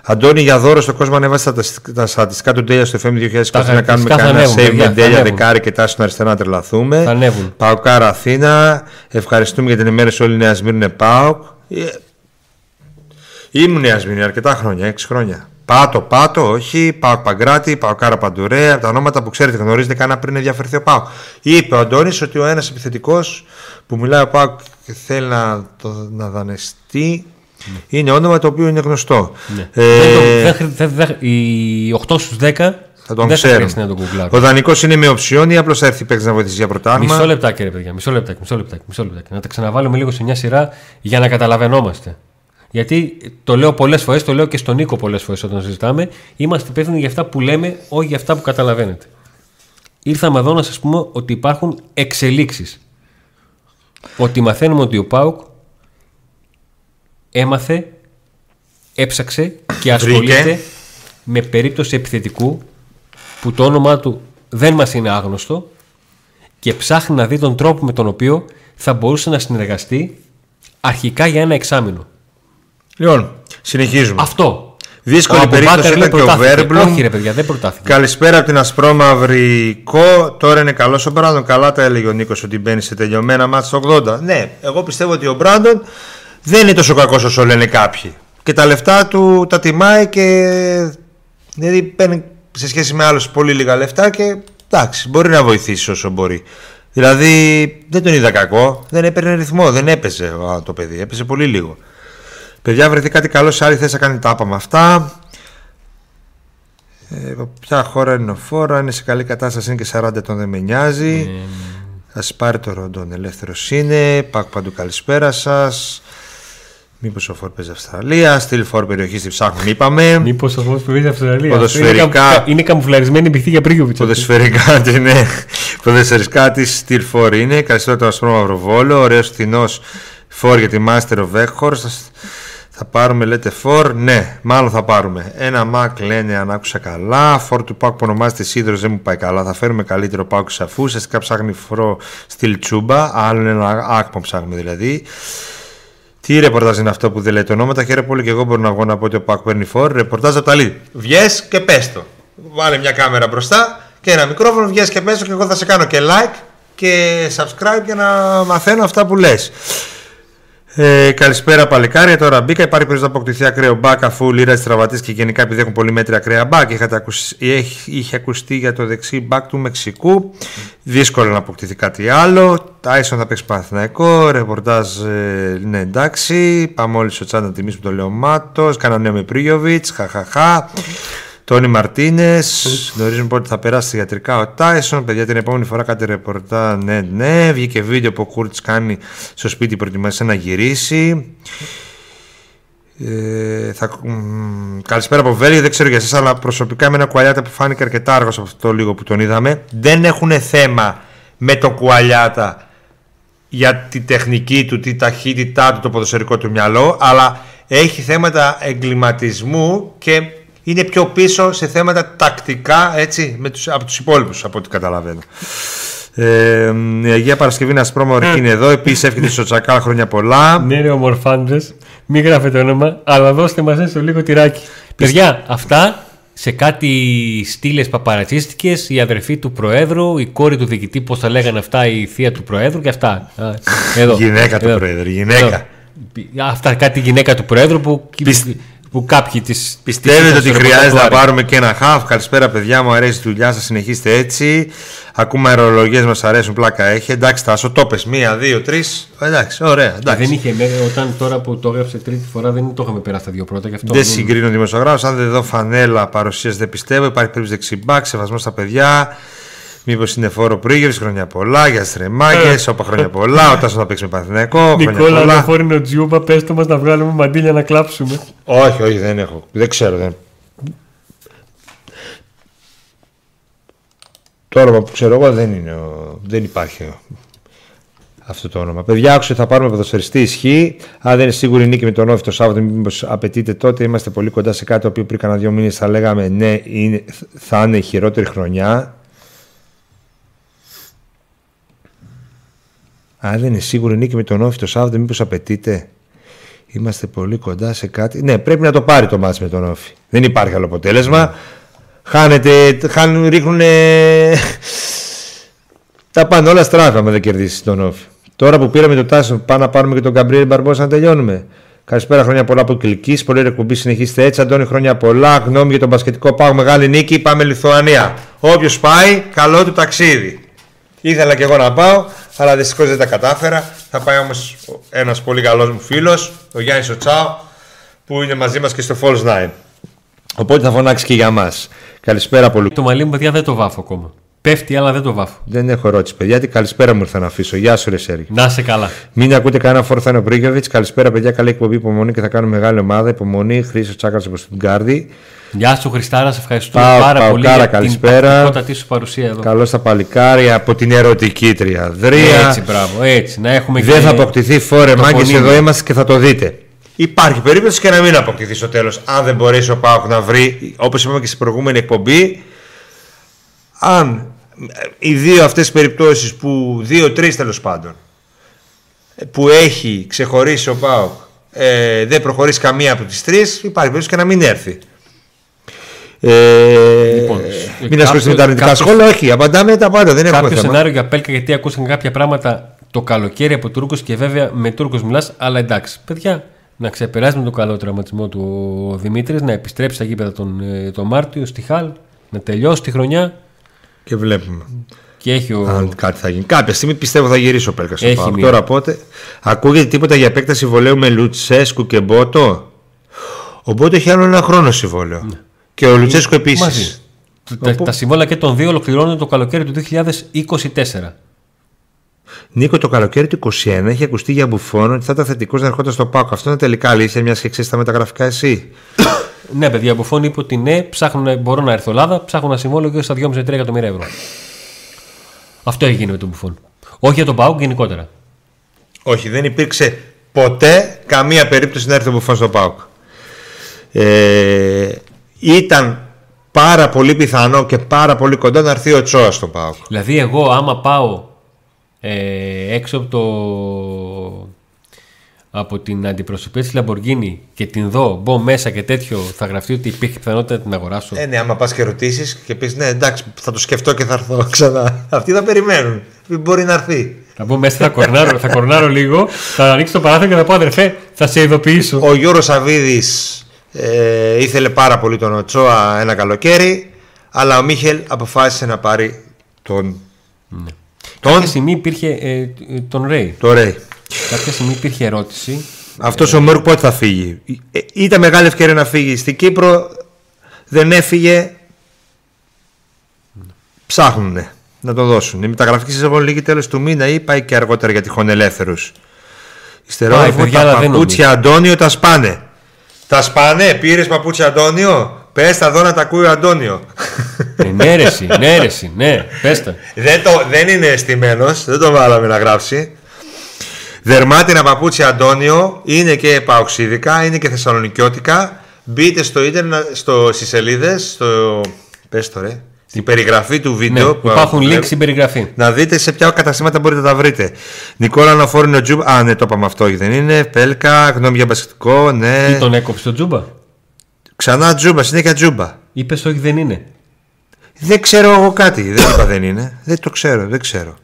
Αντώνη, για δώρο στον κόσμο ανέβασε τα, τα στατιστικά του Ντέλια στο FM 2020 Τα να κάνουμε χαρακτηριστικά θα κανένα ανέβουν, save παιδιά, με θα Ντέλια ανέβουν. δεκάρι και τάση αριστερά να τρελαθούμε. Θα ανέβουν. Παοκάρα Αθήνα. Ευχαριστούμε για την ενημέρωση όλη η Νέα Σμύρνη είναι ΠΑΟΚ. Ε, Ήμουν Νέα Σμύρνη αρκετά χρόνια, 6 χρόνια. Πάτο, πάτο, όχι. Πάοκ Παγκράτη, Παοκάρα Παντουρέ. Από τα ονόματα που ξέρετε, γνωρίζετε κανένα πριν ενδιαφερθεί ο Πάοκ. Είπε ο Αντώνης ότι ο ένας επιθετικός που μιλάει ο Πάοκ και θέλει να, το, να δανειστεί είναι όνομα το οποίο είναι γνωστό. Ναι. Ε, Δεν το- δεν χρει- δεν- δεν- οι 8 στους 10 θα τον δεν ξέρουν. χρειαστεί να τον κουκλάρουν. Ο δανεικό είναι με οψιόν ή απλώς θα έρθει παίκτη να βοηθήσει για πρωτάθλημα. Μισό λεπτάκι, ρε παιδιά. Μισό λεπτάκι, μισό λεπτάκι, μισό λεπτάκι. Να τα ξαναβάλουμε λίγο σε μια σειρά για να καταλαβαίνόμαστε. Γιατί το λέω πολλές φορές, το λέω και στον Νίκο πολλές φορές όταν συζητάμε, είμαστε υπεύθυνοι για αυτά που λέμε, όχι για αυτά που καταλαβαίνετε. Ήρθαμε εδώ να σας πούμε ότι υπάρχουν εξελίξεις. Ότι μαθαίνουμε ότι ο Πάουκ έμαθε, έψαξε και ασχολείται Βρήκε. με περίπτωση επιθετικού που το όνομά του δεν μας είναι άγνωστο και ψάχνει να δει τον τρόπο με τον οποίο θα μπορούσε να συνεργαστεί αρχικά για ένα εξάμεινο. Λοιπόν, συνεχίζουμε. Αυτό. Δύσκολη Ο Αμπουμπάκαρ περίπτωση λέει ήταν και ο προτάθηκε. Βέρμπλουμ. Όχι ρε παιδιά, δεν προτάθηκε. Καλησπέρα από την Ασπρόμαυρη Κο. Τώρα είναι καλό ο Μπράντον. Καλά τα έλεγε ο Νίκος ότι μπαίνει σε τελειωμένα μάτια στο 80. Ναι, εγώ πιστεύω ότι ο Μπράντον δεν είναι τόσο κακός όσο λένε κάποιοι. Και τα λεφτά του τα τιμάει και. Δηλαδή παίρνει σε σχέση με άλλους πολύ λίγα λεφτά και εντάξει, μπορεί να βοηθήσει όσο μπορεί. Δηλαδή δεν τον είδα κακό, δεν έπαιρνε ρυθμό, δεν έπαιζε α, το παιδί, έπαιζε πολύ λίγο. Παιδιά, βρεθεί κάτι καλό σε άλλη θέση να κάνει τάπα με αυτά. Ε, ποια χώρα είναι ο Φόρα, είναι σε καλή κατάσταση, είναι και 40 ετών, δεν με νοιάζει. Ε, Α πάρει το ροντόν, ελεύθερος είναι. Πακ παντού καλησπέρα σας. Μήπως ο Φόρ παίζει Αυστραλία. Στυλ Φόρ περιοχή στη ψάχνουν, είπαμε. Μήπως αυτό που παίζει Αυστραλία. Ποδοσφαιρικά- Είναι, καμου- είναι καμουφλαρισμένη πηχτή για Πρίγκοβιτ. Ποδοσφαιρικά τη ναι. Ποδοσφαιρικά τη Στυλ Φόρ είναι. Καλησπέρα το Ασπρό Μαυροβόλο. Ωραίος φθηνός Φόρ για τη Master of Vecchors. Θα πάρουμε, λέτε Φόρ. Ναι, μάλλον θα πάρουμε. Ένα Μακ λένε, αν άκουσα καλά. Φόρ του Πάκ που ονομάζεται Σίδρος δεν μου πάει καλά. Θα φέρουμε καλύτερο Πάκ αφού. Ουσιαστικά ψάχνει φορό στυλ Τσούμπα. Άλλο ένα άκμο ψάχνουμε δηλαδή. Τι ρεπορτάζ είναι αυτό που δεν λέει το ονόματα. Χαίρομαι πολύ και εγώ μπορώ να βγω να πω ότι ο Πάκ παίρνει φόρ. Ρεπορτάζ από τα Λίδη. Βγες και πες το. Βάλε μια κάμερα μπροστά και ένα μικρόφωνο. Βγες και πες το και εγώ θα σε κάνω και like και subscribe για να μαθαίνω αυτά που λες. Ε, καλησπέρα παλικάρια. Τώρα μπήκα. Υπάρχει περίπτωση να αποκτηθεί ακραίο μπακ αφού λίρας της τραβατή και γενικά επειδή έχουν πολύ μέτρια ακραία μπακ. Είχατε ακουσ... έχει- Είχε ακουστεί για το δεξί μπακ του Μεξικού. Δύσκολο να αποκτηθεί κάτι άλλο. Τάισον θα παίξει Παναθηναϊκό. Ρεπορτάζ ε, είναι εντάξει. Πάμε όλοι στο τσάντα να τιμήσουμε τον Λεωμάτος. Κάνα νέο με Πρίγιοβιτς. Χαχαχά. Τόνι Μαρτίνες. Γνωρίζουμε πότε θα περάσει στα ιατρικά ο Τάισον. Παιδιά, την επόμενη φορά κάτι ρεπορτά. Ναι, ναι. Βγήκε βίντεο που ο Κούρτ κάνει στο σπίτι προετοιμασία να γυρίσει. Ε, θα, μ, καλησπέρα από Βέλγιο, δεν ξέρω για εσάς αλλά προσωπικά εμένα ο Κουαλιάτα που φάνηκε αρκετά άργος από αυτό το λίγο που τον είδαμε δεν έχουν θέμα με το Κουαλιάτα για τη τεχνική του, τη ταχύτητά του, το ποδοσφαιρικό του μυαλό, αλλά έχει θέματα εγκληματισμού και είναι πιο πίσω σε θέματα τακτικά έτσι, με τους, από τους υπόλοιπους από ό,τι καταλαβαίνω. Ε, η Αγία Παρασκευή να σπρώμα είναι εδώ. Επίσης εύχεται στο Τσακάλ χρόνια πολλά. Ναι, ρε ομορφάντρε, μην γράφετε όνομα, αλλά δώστε μας έστω λίγο τυράκι. Παιδιά, αυτά σε κάτι στήλες παπαρατσίστικες, η αδερφή του Προέδρου, η κόρη του διοικητή, πώς τα λέγανε αυτά, η θεία του Προέδρου και αυτά. Α, Εδώ. Γυναίκα του Εδώ. Προέδρου, γυναίκα. Εδώ. Αυτά κάτι γυναίκα του Προέδρου που, που κάποιοι τις Πιστεύετε τις ότι χρειάζεται να ρεπορτάζ. πάρουμε και ένα χαφ; Καλησπέρα, παιδιά μου. Αρέσει η δουλειά σας. Συνεχίστε έτσι. Ακούμε αερολογίες μας αρέσουν. Πλάκα έχει. Εντάξει, Τάσο, το πες. Μία, δύο, τρεις. Εντάξει, ωραία. Εντάξει. Δεν είχε μέρε όταν τώρα που το έγραψε τρίτη φορά δεν το είχαμε περάσει τα δύο πρώτα. Γι αυτό Δεν μην- συγκρίνω δημοσιογράφους. Αν δεν δω φανέλα παρουσίας, δεν πιστεύω. Υπάρχει περίπτωση δεξιμπάκ, σεβασμό στα παιδιά. Μήπως είναι φόρο πρίγευση, χρόνια πολλά. Για στρεμάκες, όπα χρόνια πολλά. Όταν θα παίξει με Παθηναϊκό, χρόνια Νικόλα, αν πολλά. φόρεινε ο Τζιούμπα, πες το μας να βγάλουμε μαντήλια να κλάψουμε. Όχι, όχι, δεν έχω. Δεν ξέρω. Δεν. Το όνομα που ξέρω εγώ δεν, είναι ο... δεν υπάρχει ο- αυτό το όνομα. Παιδιά, άκουσα ότι θα πάρουμε ποδοσφαιριστή ισχύ. Αν δεν είναι σίγουρη η νίκη με τον Όφη το Σάββατο, μήπως απαιτείται τότε. Είμαστε πολύ κοντά σε κάτι το οποίο πριν κάνα δύο μήνες θα λέγαμε ναι, είναι, θα είναι η χειρότερη χρονιά. Αν δεν είναι σίγουρη η νίκη με τον Όφη το Σάββατο, μήπως απαιτείται. Είμαστε πολύ κοντά σε κάτι. Ναι, πρέπει να το πάρει το μάτς με τον Όφη. Δεν υπάρχει άλλο αποτέλεσμα. Χάνεται, χάνουν, ρίχνουν. Τα πάνε όλα στράφα με δεν κερδίσεις τον Όφη. Τώρα που πήραμε το Τάσο, πάμε να πάρουμε και τον Καμπριέλ Μπαρμπόσα να τελειώνουμε. Καλησπέρα, χρόνια πολλά από Κυλκής. Πολύ ωραία εκπομπή, συνεχίστε έτσι. Αντώνη, χρόνια πολλά. Γνώμη για τον μπασκετικό πάγο. Μεγάλη νίκη. Πάμε Λιθουανία. Όποιος πάει, καλό του ταξίδι. Ήθελα και εγώ να πάω, αλλά δυστυχώς δεν τα κατάφερα. Θα πάει όμως ένας πολύ καλός μου φίλος, ο Γιάννης Οτσάο, που είναι μαζί μας και στο Falls Nine. Οπότε θα φωνάξει και για μας. Καλησπέρα πολύ. Το μαλλί μου, παιδιά, δεν το βάφω ακόμα. Πέφτει, αλλά δεν το βάφω. Δεν έχω ερώτηση, παιδιά. Τι καλησπέρα μου ήρθα να αφήσω. Γεια σου, ρε Σέρι. Να είσαι καλά. Μην ακούτε κανένα φόρθανο Μπρίγκεβιτ. Καλησπέρα, παιδιά. Καλή εκπομπή. Υπομονή και θα κάνουμε μεγάλη ομάδα. Υπομονή. Χρήσο Τσάκρα από την Γκάρδη. Γεια σου, Χριστάρα, σε ευχαριστούμε Πάω, πάρα πάω, πολύ κάρα, για καλησπέρα. την τακτικότατη σου παρουσία εδώ. Καλώ τα παλικάρια από την ερωτική τριαδρία. Έτσι, μπράβο, έτσι. Να έχουμε Δεν και- θα αποκτηθεί φόρε το μάγκες φωνήμα. εδώ είμαστε και θα το δείτε. Υπάρχει περίπτωση και να μην αποκτηθεί στο τέλος. Αν δεν μπορέσει ο Πάοκ να βρει, όπως είπαμε και στην προηγούμενη εκπομπή, αν ε, οι δύο αυτές περιπτώσεις που. δύο-τρει τέλος πάντων. ε, Που έχει ξεχωρίσει ο Πάοκ, ε, δεν προχωρήσει καμία από τις τρεις, υπάρχει περίπτωση και να μην έρθει. Ε, Λοιπόν, μην ασχοληθείτε με τα αρνητικά κάποιος- σχόλια, όχι. Απαντάμε τα πάντα, δεν έχουμε Κάποιο θέμα. σενάριο για Πέλκα, γιατί ακούσαν κάποια πράγματα το καλοκαίρι από Τούρκους και βέβαια με Τούρκους μιλάς, αλλά εντάξει. Παιδιά, να ξεπεράσει με τον καλό τραυματισμό του ο Δημήτρης, να επιστρέψει στα γήπεδα τον, ε, τον Μάρτιο στη Χαλ, να τελειώσει τη χρονιά Και βλέπουμε. και έχει ο. Αν κάτι θα γίνει. Κάποια στιγμή πιστεύω θα γυρίσει ο Πέλκα στο Έχει Πάοκ. μία. Τώρα πότε. Ακούγεται τίποτα για επέκταση συμβολέου με Λουτσέσκου και Μπότο; Ο Μπότο έχει άλλο ένα χρόνο συμβόλαιο. Και ο Λουτσέσκου Ναι. Μαζί. επίσης. Τα, τα συμβόλαια και των δύο ολοκληρώνουν το καλοκαίρι του 2024. Νίκο, το καλοκαίρι του 21 έχει ακουστεί για μπουφόνο ότι θα ήταν θετικός να ερχόταν στο Πάοκ. Αυτό είναι τελικά αλήθεια, μιας και ξέρεις τα μεταγραφικά εσύ. Ναι, παιδιά, από φόνη είπε ότι ναι, ψάχνουν, μπορώ να έρθω Ελλάδα, ψάχνουν ένα συμβόλαιο και στα 2,5-3 εκατομμύρια ευρώ. Αυτό έχει γίνει με τον Μπουφόν. Όχι για τον Πάουκ γενικότερα. Όχι, δεν υπήρξε ποτέ καμία περίπτωση να έρθει ο Μπουφόν στο ΠΑΟΚ. Ε, ήταν πάρα πολύ πιθανό και πάρα πολύ κοντά να έρθει ο Τσόας στο ΠΑΟΚ. Δηλαδή, εγώ άμα πάω ε, έξω από το. Από την αντιπροσωπεία της Λαμπορκίνη και την δω, μπω μέσα και τέτοιο, θα γραφτεί ότι υπήρχε πιθανότητα να την αγοράσω. Ε, ναι, άμα πας και ρωτήσεις και πεις ναι, εντάξει, θα το σκεφτώ και θα έρθω ξανά. Αυτοί θα περιμένουν. Μην μπορεί να έρθει. Θα μπω μέσα, θα κορνάρω, θα κορνάρω λίγο, θα ανοίξω το παράθυρο και θα πω αδερφέ, θα σε ειδοποιήσω. Ο Γιώργος Σαββίδης ε, ήθελε πάρα πολύ τον Οτσόα ένα καλοκαίρι, αλλά ο Μίχελ αποφάσισε να πάρει τον. Τον. Κάποια στιγμή υπήρχε ε, ε, τον Ρέι. Το Ρέι. Κάποια στιγμή υπήρχε ερώτηση. Αυτός ο Μέρκ πότε θα φύγει. Ε, ήταν μεγάλη ευκαιρία να φύγει στην Κύπρο. Δεν έφυγε. Ψάχνουνε να το δώσουν. Η μεταγραφική σεζόν λήγει τέλος του μήνα ή πάει και αργότερα για τυχόν ελεύθερους. Ιστερόγραφο, παιδιά, τα αλλά δεν παπούτσια Αντώνιο τα σπάνε. Τα σπάνε, πήρες παπούτσια Αντώνιο; Πες τα δω να τα ακούει ο Αντώνιο. Ε, ναι, ρε, εσύ, ναι, ρε, εσύ, ναι, πες τα. δεν, το, δεν είναι αισθημένος, δεν το βάλαμε να γράψει. Δερμάτινα παπούτσια Αντώνιο, είναι και παοξίδικα, είναι και θεσσαλονικιώτικα. Μπείτε στο ίντερνετ, στο, στις σελίδες, στο... Πες το ρε. Στην περιγραφή του Ναι, βίντεο που υπάρχουν βλέπω- links στην περιγραφή. να δείτε σε ποια καταστήματα μπορείτε να τα βρείτε. Νικόλα Αναφόρινο Τζούμπα. Α, ναι, το είπαμε αυτό, όχι δεν είναι. Πέλκα, γνώμη για μπασκετικό, ναι. Τι τον έκοψε το Τζούμπα; Ξανά Τζούμπα, συνέχεια Τζούμπα. Είπες όχι δεν είναι. Δεν ξέρω εγώ κάτι. Δεν είπα δεν είναι. Δεν το ξέρω, δεν ξέρω.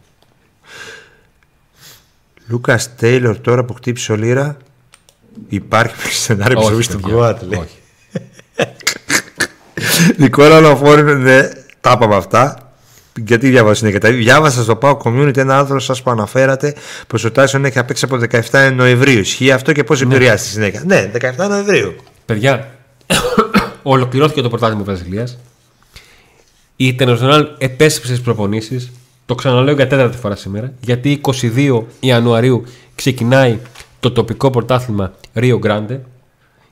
Λούκας Τέιλορ τώρα που χτύπησε ο Λύρα. Υπάρχει σενάριο Όχι, επιστροφή του παιδιά, Γκουάτ. λέει. όχι. Νικόλα Λαφόρη, ναι, τα είπαμε αυτά. Γιατί διάβασα συνέχεια τα ίδια. Διάβασα στο Πάο Community ένα άνθρωπο σας που αναφέρατε πω ο Τάισον έχει απέξει από 17 Νοεμβρίου. Ισχύει αυτό και πώς επηρεάζει στη συνέχεια; Ναι, 17 Νοεμβρίου. Παιδιά, ολοκληρώθηκε το πρωτάθλημα Βραζιλία. Η International επέστρεψε στις προπονήσεις. Το ξαναλέω για τέταρτη φορά σήμερα. Γιατί 22 Ιανουαρίου ξεκινάει το τοπικό πρωτάθλημα Rio Grande.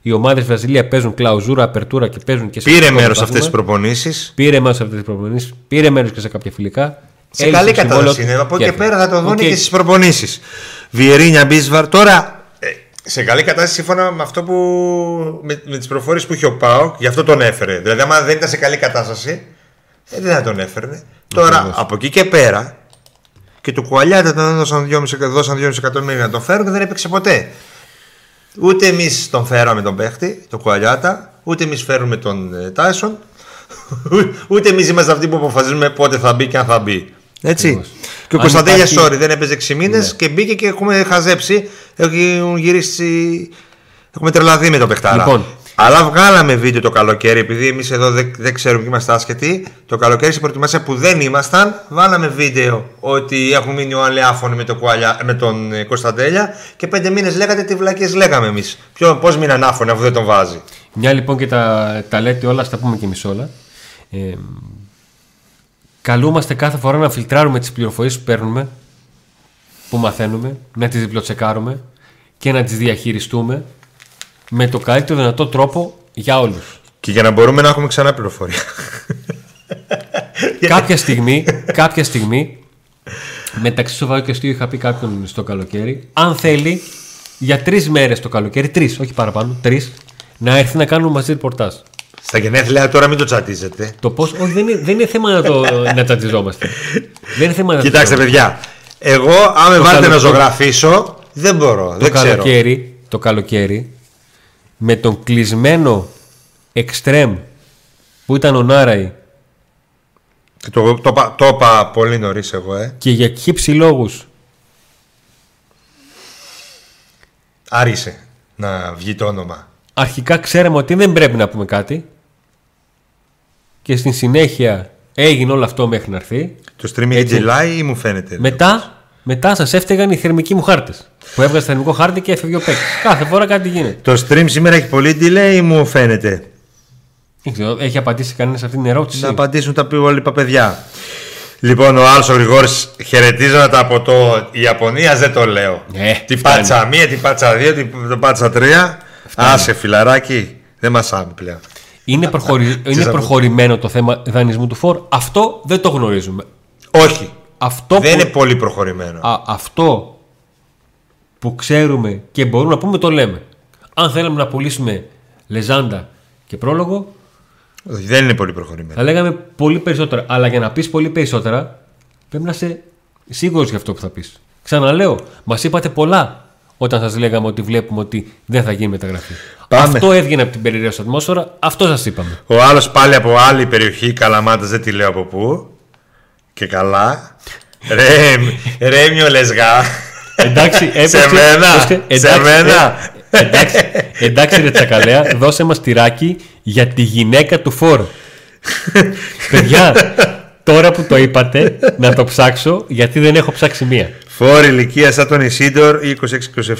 Οι ομάδες Βραζιλίας παίζουν clausura, apertura και παίζουν και σε Πήρε τοπικό μέρος σε αυτές τις πρωτάθλημα. προπονήσεις. Πήρε μέρος σε αυτές τις προπονήσεις. Πήρε μέρος και σε κάποια φιλικά. Σε Έλυσε καλή το συμβόλαιο κατάσταση του είναι. Από εκεί και έφυγε. πέρα θα το δουν Οκ. και στις προπονήσεις. Βιερίνια Μπίσβαρ. Τώρα ε, σε καλή κατάσταση σύμφωνα με αυτό που. με, με τις προφορίες που είχε ο ΠΑΟΚ, γι' αυτό τον έφερε. Δηλαδή, άμα δεν ήταν σε καλή κατάσταση, ε, δεν θα τον έφερνε. Τώρα από εκεί και πέρα και του Κουαλιάτα τον έδωσαν 2,5 δώσαν 2,5 εκατομμύρια να τον φέρουν και δεν έπαιξε ποτέ. Ούτε εμείς τον φέραμε τον παίχτη, τον Κουαλιάτα, ούτε εμείς φέρουμε τον ε, Τάισον, ούτε εμείς είμαστε αυτοί που αποφασίζουμε πότε θα μπει και αν θα μπει. Έτσι. Ακριβώς. Και ο Αν Κωνσταντέλια, υπάρχει- sorry, δεν έπαιζε 6 μήνες και μπήκε και έχουμε χαζέψει. Έχουν γυρίσει. Έχουμε τρελαθεί με το παιχτάρα. Λοιπόν. Αλλά βγάλαμε βίντεο το καλοκαίρι, επειδή εμείς εδώ δεν, δεν ξέρουμε και είμαστε άσχετοι. Το καλοκαίρι στην προετοιμασία που δεν ήμασταν, βάλαμε βίντεο ότι έχουν μείνει ο Αλεάφωνοι με, το Κουαλιά- με τον ε, Κωνσταντέλια και πέντε μήνες λέγατε τι βλακίες λέγαμε εμείς. Πώς μείναν άφωνοι αφού δεν τον βάζει. Μια λοιπόν και τα, τα λέτε όλα, στα πούμε και εμείς όλα. Ε, καλούμαστε κάθε φορά να φιλτράρουμε τις πληροφορίες που παίρνουμε, που μαθαίνουμε, να τις διπλοτσεκάρουμε και να τις διαχειριστούμε με το καλύτερο δυνατό τρόπο για όλους. Και για να μπορούμε να έχουμε ξανά πληροφορία. κάποια στιγμή, κάποια στιγμή, μεταξύ σοβαρού και αστείου είχα πει κάποιον στο καλοκαίρι, αν θέλει για τρεις μέρες το καλοκαίρι, τρεις, όχι παραπάνω, τρεις, να έρθει να κάνουμε μαζί ρεπορτάζ. Στα γενέθλια τώρα μην το τσατίζετε. Το πώς. Όχι, δεν είναι, δεν είναι θέμα να, το, να τσατιζόμαστε. Δεν είναι θέμα να Κοιτάξτε, τσατιζόμαστε. παιδιά. Εγώ, αν με Το βάλετε να καλοκαίρι- ζωγραφίσω, δεν μπορώ. Το δεν ξέρω. καλοκαίρι, το καλοκαίρι με τον κλεισμένο εξτρέμ που ήταν ο Νάραη Και Το, το, είπα- το είπα πολύ νωρίς εγώ, ε. και για κύψη λόγους Άρισε να βγει το όνομα. αρχικά ξέραμε ότι δεν πρέπει να πούμε κάτι και στην συνέχεια έγινε όλο αυτό μέχρι να έρθει. Το stream έχει γελάει ή μου φαίνεται. Μετά, μετά σας έφταιγαν οι θερμικοί μου χάρτες που έβγαζε θερμικό χάρτη και έφευγε ο παίκτης. Κάθε φορά κάτι γίνεται. Το stream σήμερα έχει πολύ delay ή μου φαίνεται. Δεν ξέρω, έχει απαντήσει κανένα σε αυτή την ερώτηση; Να απαντήσουν τα υπόλοιπα παιδιά. Λοιπόν, ο άλλο ο Γρηγόρης χαιρετίζοντα από το Ιαπωνία δεν το λέω. Ε, την φτάνει. πάτσα μία, την πάτσα δύο, την πάτσα τρία. Άσε φιλαράκι, δεν μασάμε πλέον. Είναι, προχωρη... είναι από- προχωρημένο το θέμα δανεισμού του φόρ; Αυτό δεν το γνωρίζουμε. Όχι, Αυτό δεν που... είναι πολύ προχωρημένο. Α, αυτό που ξέρουμε και μπορούμε να πούμε το λέμε. Αν θέλαμε να πουλήσουμε λεζάντα και πρόλογο, Όχι, δεν είναι πολύ προχωρημένο. θα λέγαμε πολύ περισσότερα. Αλλά για να πεις πολύ περισσότερα, πρέπει να είσαι σίγουρος για αυτό που θα πεις. Ξαναλέω, μας είπατε πολλά όταν σας λέγαμε ότι βλέπουμε ότι δεν θα γίνει μεταγραφή. Πάμε. Αυτό έβγαινε από την περιραίωση ατμόσφαιρα, αυτό σας είπαμε. Ο άλλος πάλι από άλλη περιοχή, Καλαμάτα, δεν τη λέω από πού. Και καλά. Ρε, ρε λεσγά. Εντάξει, έπαιξε. Σε μένα, έπαιξε, σε εντάξει, μένα. ε, εντάξει, εντάξει, ρε Τσακαλέα, δώσε μας τυράκι για τη γυναίκα του φόρ. Παιδιά, τώρα που το είπατε, να το ψάξω, γιατί δεν έχω ψάξει μία. Φόρ ηλικία σαν τον Ισίδωρ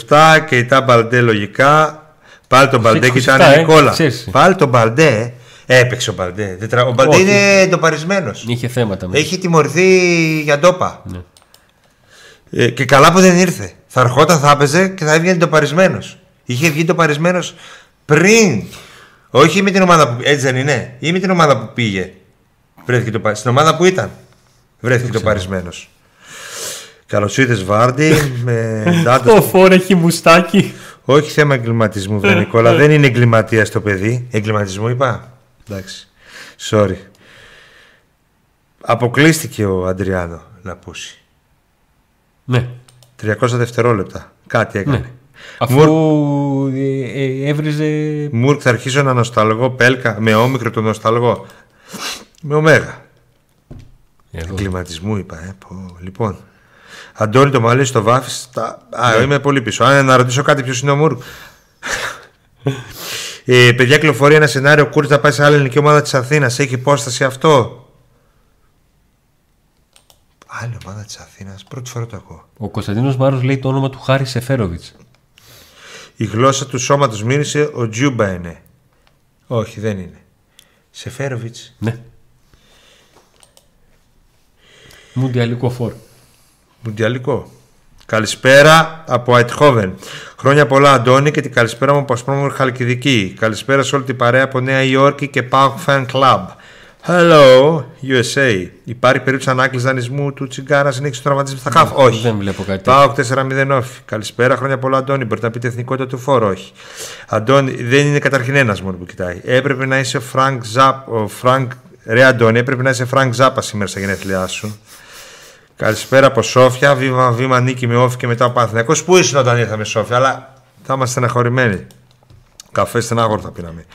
26-27 και η τα Μπαλντέ λογικά. Πάλι τον Μπαλντέ και 27, ήταν ε, Νικόλα. ξέρεις. Πάλι τον Μπαλντέ. ε. Έπαιξε ο Μπαλντέ. Δεν τρα- Ο Μπαλντέ Όχι. είναι εντοπαρισμένος. Είχε θέματα με. Έχει τιμωρηθεί για ντόπα. Ναι. Ε, και καλά που δεν ήρθε. Θα ερχόταν, θα έπαιζε και θα έβγαινε ντοπαρισμένος. Είχε βγει ντοπαρισμένος πριν. Όχι με την ομάδα που. Έτσι δεν είναι. Ή με την ομάδα που πήγε. Βρέθηκε το, στην ομάδα που ήταν. Βρέθηκε το παρισμένο. Καλώς ήρθες, Βάρντι. με ντάντα Ο στο- Φόρ έχει μουστάκι. Όχι θέμα εγκληματισμού, βρε Νικόλα. δεν είναι εγκληματία το παιδί. Εγκληματισμού είπα. Εντάξει. Sorry. Αποκλείστηκε ο Αντριάνο να πούσει. Ναι, 300 δευτερόλεπτα. Κάτι έκανε. ναι. Αφού ε, ε, έβριζε. Μουρκ θα αρχίσω να νοσταλγώ πέλκα με όμικρο το νοσταλγώ. Με ωμέγα. Εδώ. Εγκληματισμού είπα. Ε, πω. Λοιπόν. Αντώνη το μαλλί στο βάφι. Στα... Α, είμαι πολύ πίσω. Αν να ρωτήσω κάτι, ποιος είναι ο Μουρκ. ε, παιδιά, κυκλοφορεί ένα σενάριο. Ο Κούρτς να πάει σε άλλη ελληνική ομάδα της Αθήνας. Έχει υπόσταση αυτό; Άλλη ομάδα της Αθήνας. Πρώτη φορά το ακούω. Ο Κωνσταντίνος Μάρος λέει το όνομα του Χάρη Σεφέροβιτς. Η γλώσσα του σώματος μύρισε. Ο Τζιούμπα είναι. Όχι, δεν είναι. Σεφέροβιτς. Ναι. Μουντιαλικό φόρ. Μουντιαλικό. Καλησπέρα από Αιτχόβεν. Χρόνια πολλά, Αντώνη, και την καλησπέρα μου από Ασπρόμορφη Χαλκιδική. Καλησπέρα σε όλη την παρέα από Νέα Υόρκη και Pauk Fan Club. Hello, USA. Υπάρχει περίπτωση ανάκληση δανεισμού του Τσιγκάρα συνέχιση του τραυματισμού στα χαφ; Όχι. Δεν βλέπω κάτι. Πάω 4-0 όφη. Καλησπέρα, χρόνια πολλά, Αντώνη. Μπορείτε να πείτε εθνικότητα του φόρου, όχι. Αντώνη, δεν είναι καταρχήν ένας μόνο που κοιτάει. Έπρεπε να είσαι Φρανκ Ζάπ. Ο Φρανκ, ρε Αντώνη, έπρεπε να είσαι Φρανκ Ζάπα σήμερα στα γενέθλιά σου. Καλησπέρα από Σόφια. Βήμα, βήμα νίκη με ΟΦΗ και μετά ο Παναθηναϊκός. Πού ήσουν όταν ήρθαμε Σόφια, αλλά θα είμαστε στεναχωρημένοι. Καφέ στενάχωρο θα πίναμε.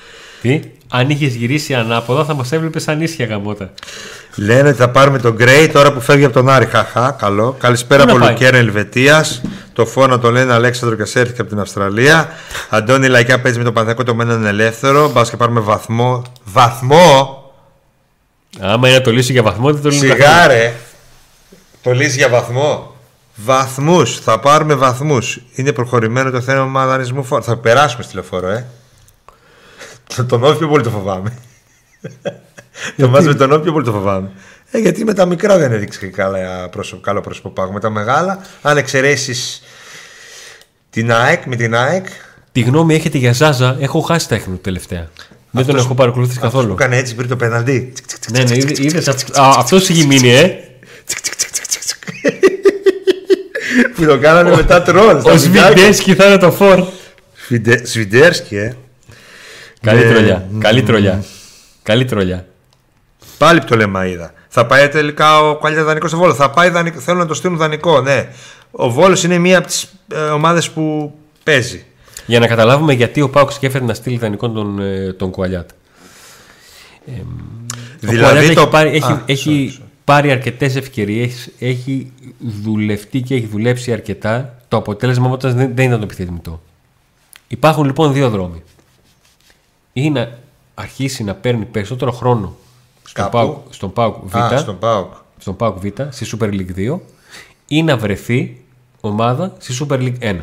Τι, αν είχες γυρίσει ανάποδα θα μας έβλεπες σαν ίσια γαμώτο. Λένε ότι θα πάρουμε τον Γκρέι τώρα που φεύγει από τον Άρη. Χαχά, καλό. Καλησπέρα Πού να από πάει; Λουκέρνα Ελβετίας. Το φόνο το λένε Αλέξανδρος και έρχεται από την Αυστραλία. Αντώνη Λαϊκά παίζει με τον Παναθηναϊκό το μέναν ελεύθερο. Μπας και πάρουμε βαθμό. Βαθμό! Άμα είναι να το λύσει για βαθμό, δεν το λύνει καθόλου. Σιγάρε! Το λύσει για βαθμό. Βαθμούς. Θα πάρουμε βαθμούς. Είναι προχωρημένο το θέμα δανεισμού φόρου. Θα περάσουμε στη λεωφόρο, ε. Τον Όφη πιο πολύ το φοβάμαι. το μάτς με τον Όφη πιο πολύ το φοβάμαι. Ε, γιατί με τα μικρά δεν έδειξε και καλά πρόσωπο, καλό πρόσωπο πάγου. Με τα μεγάλα, αν εξαιρέσεις την ΑΕΚ με την ΑΕΚ. Τι γνώμη έχετε για Ζάζα, έχω χάσει τα έχνη του τελευταία. Δεν τον έχω παρακολουθήσει αυτός καθόλου. Που έκανε έτσι πριν το πέναλτι. Ναι, ναι, είδε. Αυτός έχει μείνει, ε. που το κάνανε μετά τρόλ. Ο Σβιντέσκι θα είναι το φόρ. Σβιντέρσκι, ε. Καλή Ναι. τρολιά. Καλή τρολιά. Καλή τρολιά. Πάλι το Λεμαίδα. Θα πάει τελικά ο Κουαλιά δανεικός στο Βόλος. Θα πάει δανεικό. Θέλουν να το στείλουν δανεικό, ναι. Ο Βόλος είναι μία από τις ε, ομάδες που παίζει. Για να καταλάβουμε γιατί ο Πάουκς σκέφτεται να στείλει δανεικό τον, ε, τον Κουαλιάτ. Ε, ο Κουαλιάτ έχει, πάρει, έχει, Α, έχει πάρει αρκετές ευκαιρίες, έχει δουλευτεί και έχει δουλέψει αρκετά. Το αποτέλεσμα όμως δεν, δεν ήταν το επιθυμητό. Υπάρχουν λοιπόν δύο δρόμοι. Ή να αρχίσει να παίρνει περισσότερο χρόνο στον Κάπου. ΠΑΟΚ, στον ΠΑΟΚ Β, Α, στον Πάοκ. στον ΠΑΟΚ Β, στη Super League 2 ή να βρεθεί ομάδα στη Super League 1.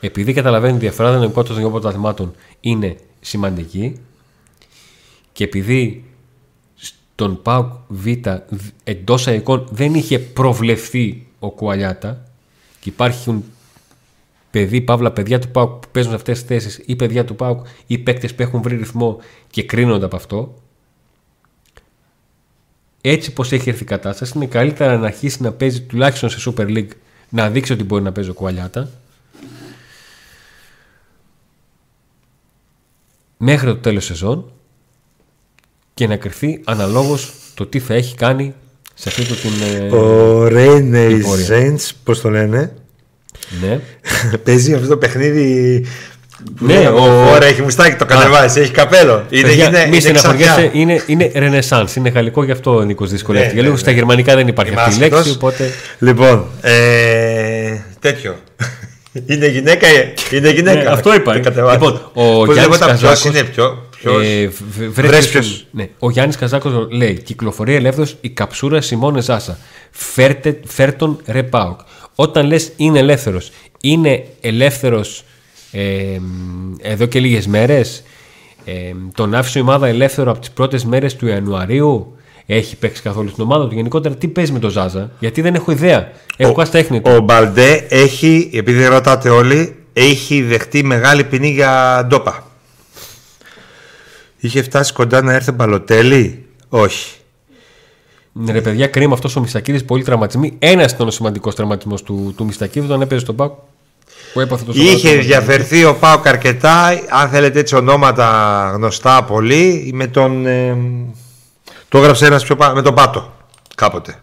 Επειδή καταλαβαίνει ότι η διαφορά των υπότιτλων των δύο πρωταθλημάτων είναι σημαντική και επειδή στον ΠΑΟΚ Β εντός εικόν δεν είχε προβλεφθεί ο Κουαλιάτα και υπάρχουν παιδί, παύλα παιδιά του ΠΑΟΚ που παίζουν σε αυτές τις θέσεις ή παιδιά του ΠΑΟΚ ή παίκτες που έχουν βρει ρυθμό και κρίνονται από αυτό έτσι πως έχει έρθει η κατάσταση είναι καλύτερα να αρχίσει να παίζει τουλάχιστον σε Super League να δείξει ότι μπορεί να παίζει ο Κουαλιάτα μέχρι το τέλος σεζόν και να κρυφθεί αναλόγως το τι θα έχει κάνει σε αυτή το την... ε, Ο Ρέινε η πορεία. Ζέντ, πώς το λένε; Ναι. Παίζει αυτό το παιχνίδι. Ναι, ο ο- Φόρα έχει μουστάκι, το κατεβάζει, έχει καπέλο. Είναι, Παιδιά, είναι, μη είναι στεναχωριέσαι, ξαφιά. είναι, είναι renaissance, είναι γαλλικό γι' αυτό ο Νίκος δυσκολεύτηκε. Ναι, Λίγο ναι, στα ναι. γερμανικά δεν υπάρχει αυτή η Είμαι λέξη, άσχετος. οπότε. Λοιπόν, ε, τέτοιο. είναι γυναίκα, ε, είναι γυναίκα. Ναι, αυτό είπα. Το κατεβάζει. Λοιπόν, ο Πώς Γιάννης λεγόταν, ποιος Καζάκος- είναι, ποιο, ποιος; Ε, β- β- βρες Βρες ποιος ποιος. είναι. Ναι. Ο Γιάννης Καζάκος λέει: Κυκλοφορεί ελεύθερος η καψούρα Σιμώνε Ζάσα. Φέρτε, φέρ τον ρε Πάοκ. Όταν λες είναι ελεύθερος, είναι ελεύθερος ε, μ, εδώ και λίγες μέρες. Ε, τον άφησε η ομάδα ελεύθερο από τις πρώτες μέρες του Ιανουαρίου. Έχει παίξει καθόλου στην ομάδα του. Γενικότερα, τι παίζει με τον Ζάζα, γιατί δεν έχω ιδέα. Έχω χάσει τα έχνη του. Ο Μπαλντέ έχει, επειδή ρωτάτε όλοι, έχει δεχτεί μεγάλη ποινή για ντόπα. Είχε φτάσει κοντά να έρθει ο Μπαλοτέλη; Όχι. Ναι, ρε παιδιά, κρίμα αυτός ο Μιστακίδη. Πολύ τραυματισμοί. Ένας ήταν ο σημαντικός τραυματισμός του, του Μιστακίδη όταν έπαιζε στον Πάκ. Που έπαθε το σοβαρό Είχε τραυματισμό. διαφερθεί ο Πάοκ αρκετά, αν θέλετε έτσι ονόματα γνωστά πολύ, με τον... ε, το έγραψε ένας πιο πά- με τον Πάτο κάποτε.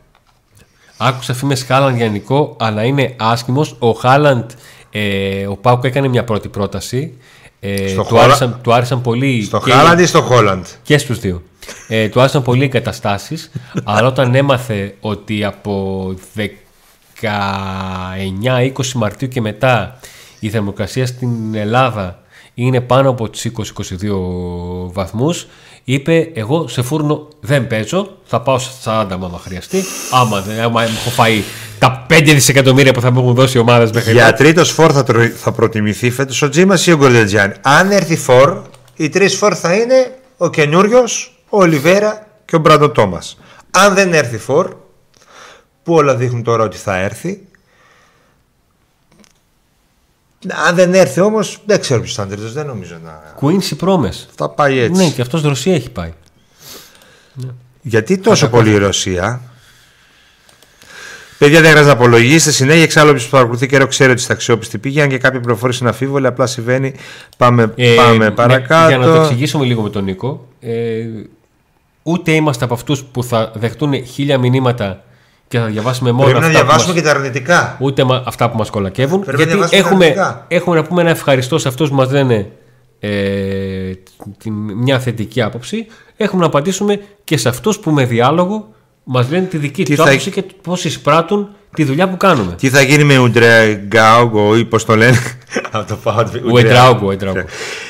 Άκουσα φήμε Χάλαντ για Νικό, αλλά είναι άσχημο. Ο Χάλαντ, ε, ο Πάουκ έκανε μια πρώτη πρόταση. Ε, Στο του, Χόλα- άρεσαν, του άρεσαν πολύ. Στο και- Χάλαντ ή στο Χόλαντ; Και στους δύο. Ε, του άρεσαν πολύ οι εγκαταστάσεις, αλλά όταν έμαθε ότι από 19-20 Μαρτίου και μετά η θερμοκρασία στην Ελλάδα είναι πάνω από τους 20-22 βαθμούς, είπε εγώ σε φούρνο δεν παίζω, θα πάω σε 40 άμα χρειαστεί, άμα, δεν- άμα έχω φάει τα 5 δισεκατομμύρια που θα μου έχουν δώσει οι ομάδες μέχρι Για εδώ. τρίτος φορ θα, τρο- θα προτιμηθεί φέτος ο Τζίμας ή ο Γκολτετζιάννη. Αν έρθει φορ, οι τρεις φορ θα είναι ο καινούριο, ο Ολιβέρα και ο Μπράντο Τόμας. Αν δεν έρθει φορ, που όλα δείχνουν τώρα ότι θα έρθει. Αν δεν έρθει όμως, δεν ξέρω ποιος θα είναι τρίτος, δεν νομίζω να. Κουίνσι Πρόμες. Θα πάει έτσι. Ναι, και αυτός Ρωσία έχει πάει. Γιατί τόσο πολύ η Ρωσία. Παιδιά, δεν χρειάζεται να απολογίσετε. Συνέχεια, εξάλλου, όποιος παρακολουθεί καιρό ξέρει ότι στα αξιόπιστη πήγε. Αν και κάποια πληροφόρηση είναι αμφίβολη, απλά συμβαίνει. Πάμε, Ε, πάμε ναι, παρακάτω. για να το εξηγήσουμε λίγο με τον Νίκο. Ε, ούτε είμαστε από αυτούς που θα δεχτούν χίλια μηνύματα και θα διαβάσουμε μόνο Πρέπει να αυτά, διαβάσουμε που και τα αρνητικά. μας, ούτε μα- αυτά που μας κολακεύουν. Πρέπει να γιατί διαβάσουμε τα έχουμε, αρνητικά. έχουμε να πούμε ένα ευχαριστώ σε αυτούς που μας λένε ε, την, μια θετική άποψη. Έχουμε να απαντήσουμε και σε αυτούς που με διάλογο μας λένε τη δική Τι τους θα- άποψη και πώς εισπράττουν τη δουλειά που κάνουμε. Τι θα γίνει με Ουντρεγκάουγκο ή πώς το λένε; Από το πάω. Ουεντράουγκο, Ουεντράουγκο.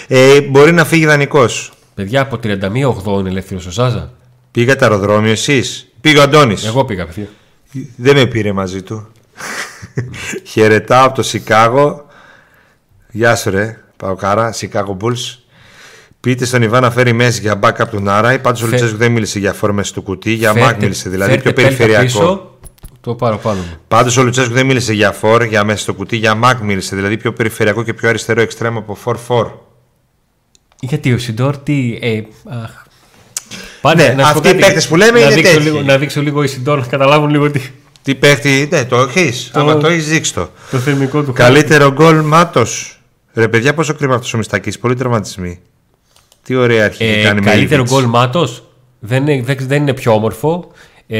Ε, μπορεί να φύγει δανεικός. Παιδιά από 31-8 είναι ελεύθερος ο Σάζα. Πήγατε αεροδρόμιο εσείς; Πήγε ο Αντώνης. Εγώ πήγα παιδιά. Δεν με πήρε μαζί του. Χαιρετάω από το Σικάγο. Γεια σου ρε, Παοκάρα, Σικάγο Bulls. Πείτε στον Ιβάν να φέρει μέση για backup του Νάραη. Πάντως ο Φε- Λουτσέσκου δεν μίλησε για φόρμες του κουτί, για Φέρτε- Μακ μίλησε δηλαδή, φέρτε πιο πέλτα περιφερειακό. πίσω, το πάρω πάνω μου. Πάντως ο Λουτσέσκου δεν μίλησε για φόρ, για μέσα στο κουτί, για Μακ μίλησε δηλαδή πιο περιφερειακό και πιο αριστερό εξτρέμο από 4-4. Γιατί ο Σιντόρ τι. Ε, αχ. Πάνε, Ναι, να σου πω αυτοί οι κάτι. παίκτες που λέμε να είναι δείξω τέτοιοι. λίγο, Να δείξω λίγο η Σιντόρ να καταλάβουν λίγο τι, Τι παίχτη, ναι, το έχεις. Το- Άμα το έχεις, δείξει το. το θερμικό του. Καλύτερο γκολ μάτος. Ρε παιδιά, πόσο κρίμα αυτός ο Μιστακής. Πολύ τραυματισμοί. Τι ωραία αρχή Ε, κάνει με καλύτερο Ιβιτς. γκολ μάτος. Δεν, είναι- δεν, δεν είναι πιο όμορφο. Ε,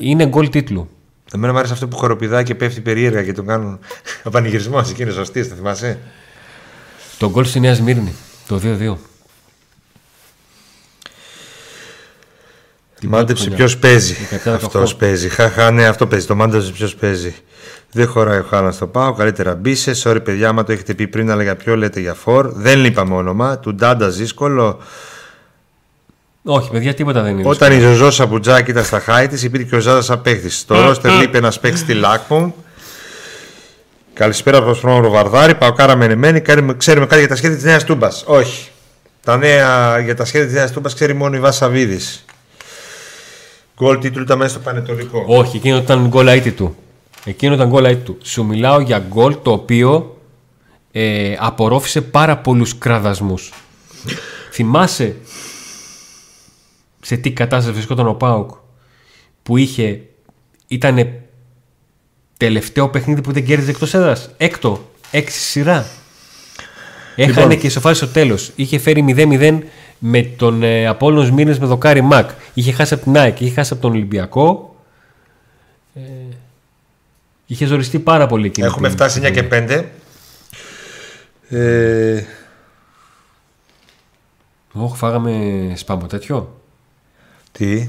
είναι γκολ τίτλου. Εμένα μου άρεσε αυτό που χοροπηδάει και πέφτει περίεργα και τον κάνουν. Ο πανηγυρισμός εκεί είναι σωστής, θα θυμάσαι; Το γκολ στη Νέα Σμύρνη. Το 2-2. Μάντεψε χρονιά. ποιος παίζει. 17-18. Αυτός παίζει. Χαχά, ναι, αυτό παίζει. Το μάντεψε ποιος παίζει. Δεν χωράει ο Χάλαν στο πάω. Καλύτερα μπήσε. Sorry, παιδιά, άμα το έχετε πει πριν, αλλά για ποιο λέτε για φορ. Δεν λείπαμε όνομα. Του Ντάντα δύσκολο. Όχι, παιδιά, τίποτα δεν είναι. Όταν η Ζωζό Σαμπουτζάκη ήταν στα χάη της, υπήρχε ο Ζάδα απέχτη. Στο ρόστερ λείπει ένας παίκτης στη Λάκμου. Καλησπέρα από το πρώτο Βαρδάρη. Παοκάρα μενεμένη. Ξέρουμε, ξέρουμε κάτι για τα σχέδια της Νέας Τούμπας. Όχι. Τα νέα, για τα σχέδια της Νέας Τούμπας ξέρει μόνο η Βασαβίδης. Γκολ τίτλου ήταν μέσα στο Πανετολικό. Όχι, εκείνο ήταν γκολ αίτη του. Εκείνο ήταν γκολ αίτη του. Σου μιλάω για γκολ το οποίο ε, απορρόφησε πάρα πολλούς κραδασμούς. Θυμάσαι σε τι κατάσταση βρισκόταν ο Πάουκ που είχε, ήταν τελευταίο παιχνίδι που δεν κέρδιζε εκτός έδρας; Έκτο, έξι σειρά. Έχανε Λοιπόν. και ισοφάρισε στο τέλος. Είχε φέρει 0-0 με τον ε, Απόλλων Σμύρνης με δοκάρι Μακ. Είχε χάσει από την ΑΕΚ, είχε χάσει από τον Ολυμπιακό. Ε, είχε ζοριστεί πάρα πολύ εκείνη Έχουμε την- φτάσει 9 και 5. Ε, Όχι, φάγαμε σπάμπο τέτοιο. τι;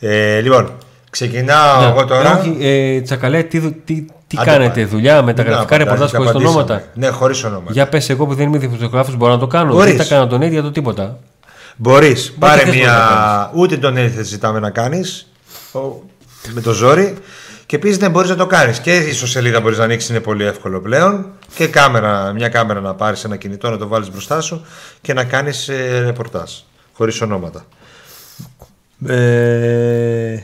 Ε, λοιπόν, ξεκινάω εγώ τώρα. Ναι. Όχι, ε, Τσακαλέ, τι, δου- τι, τι Άντε κάνετε, πάλι. δουλειά, μεταγραφικά Να, ρεπορτάζ τα χωρίς τα απαντήσαμε. ονόματα; Ναι, χωρίς ονόματα. Για πες εγώ που δεν είμαι δημοσιογράφος μπορώ να το κάνω. Μπορείς. Δεν τα κάνω τον ίδιο το τίποτα. Μπορείς, πάρε θες να μια. Ούτε τον έτσι ζητάμε να κάνεις. Με το ζόρι. Και επίσης δεν μπορείς να το κάνεις. Και η ιστοσελίδα μπορείς να ανοίξεις, είναι πολύ εύκολο πλέον. Και κάμερα, μια κάμερα να πάρεις ένα κινητό, να το βάλεις μπροστά σου και να κάνεις ε, ρεπορτάζ. Χωρίς ονόματα. Ε,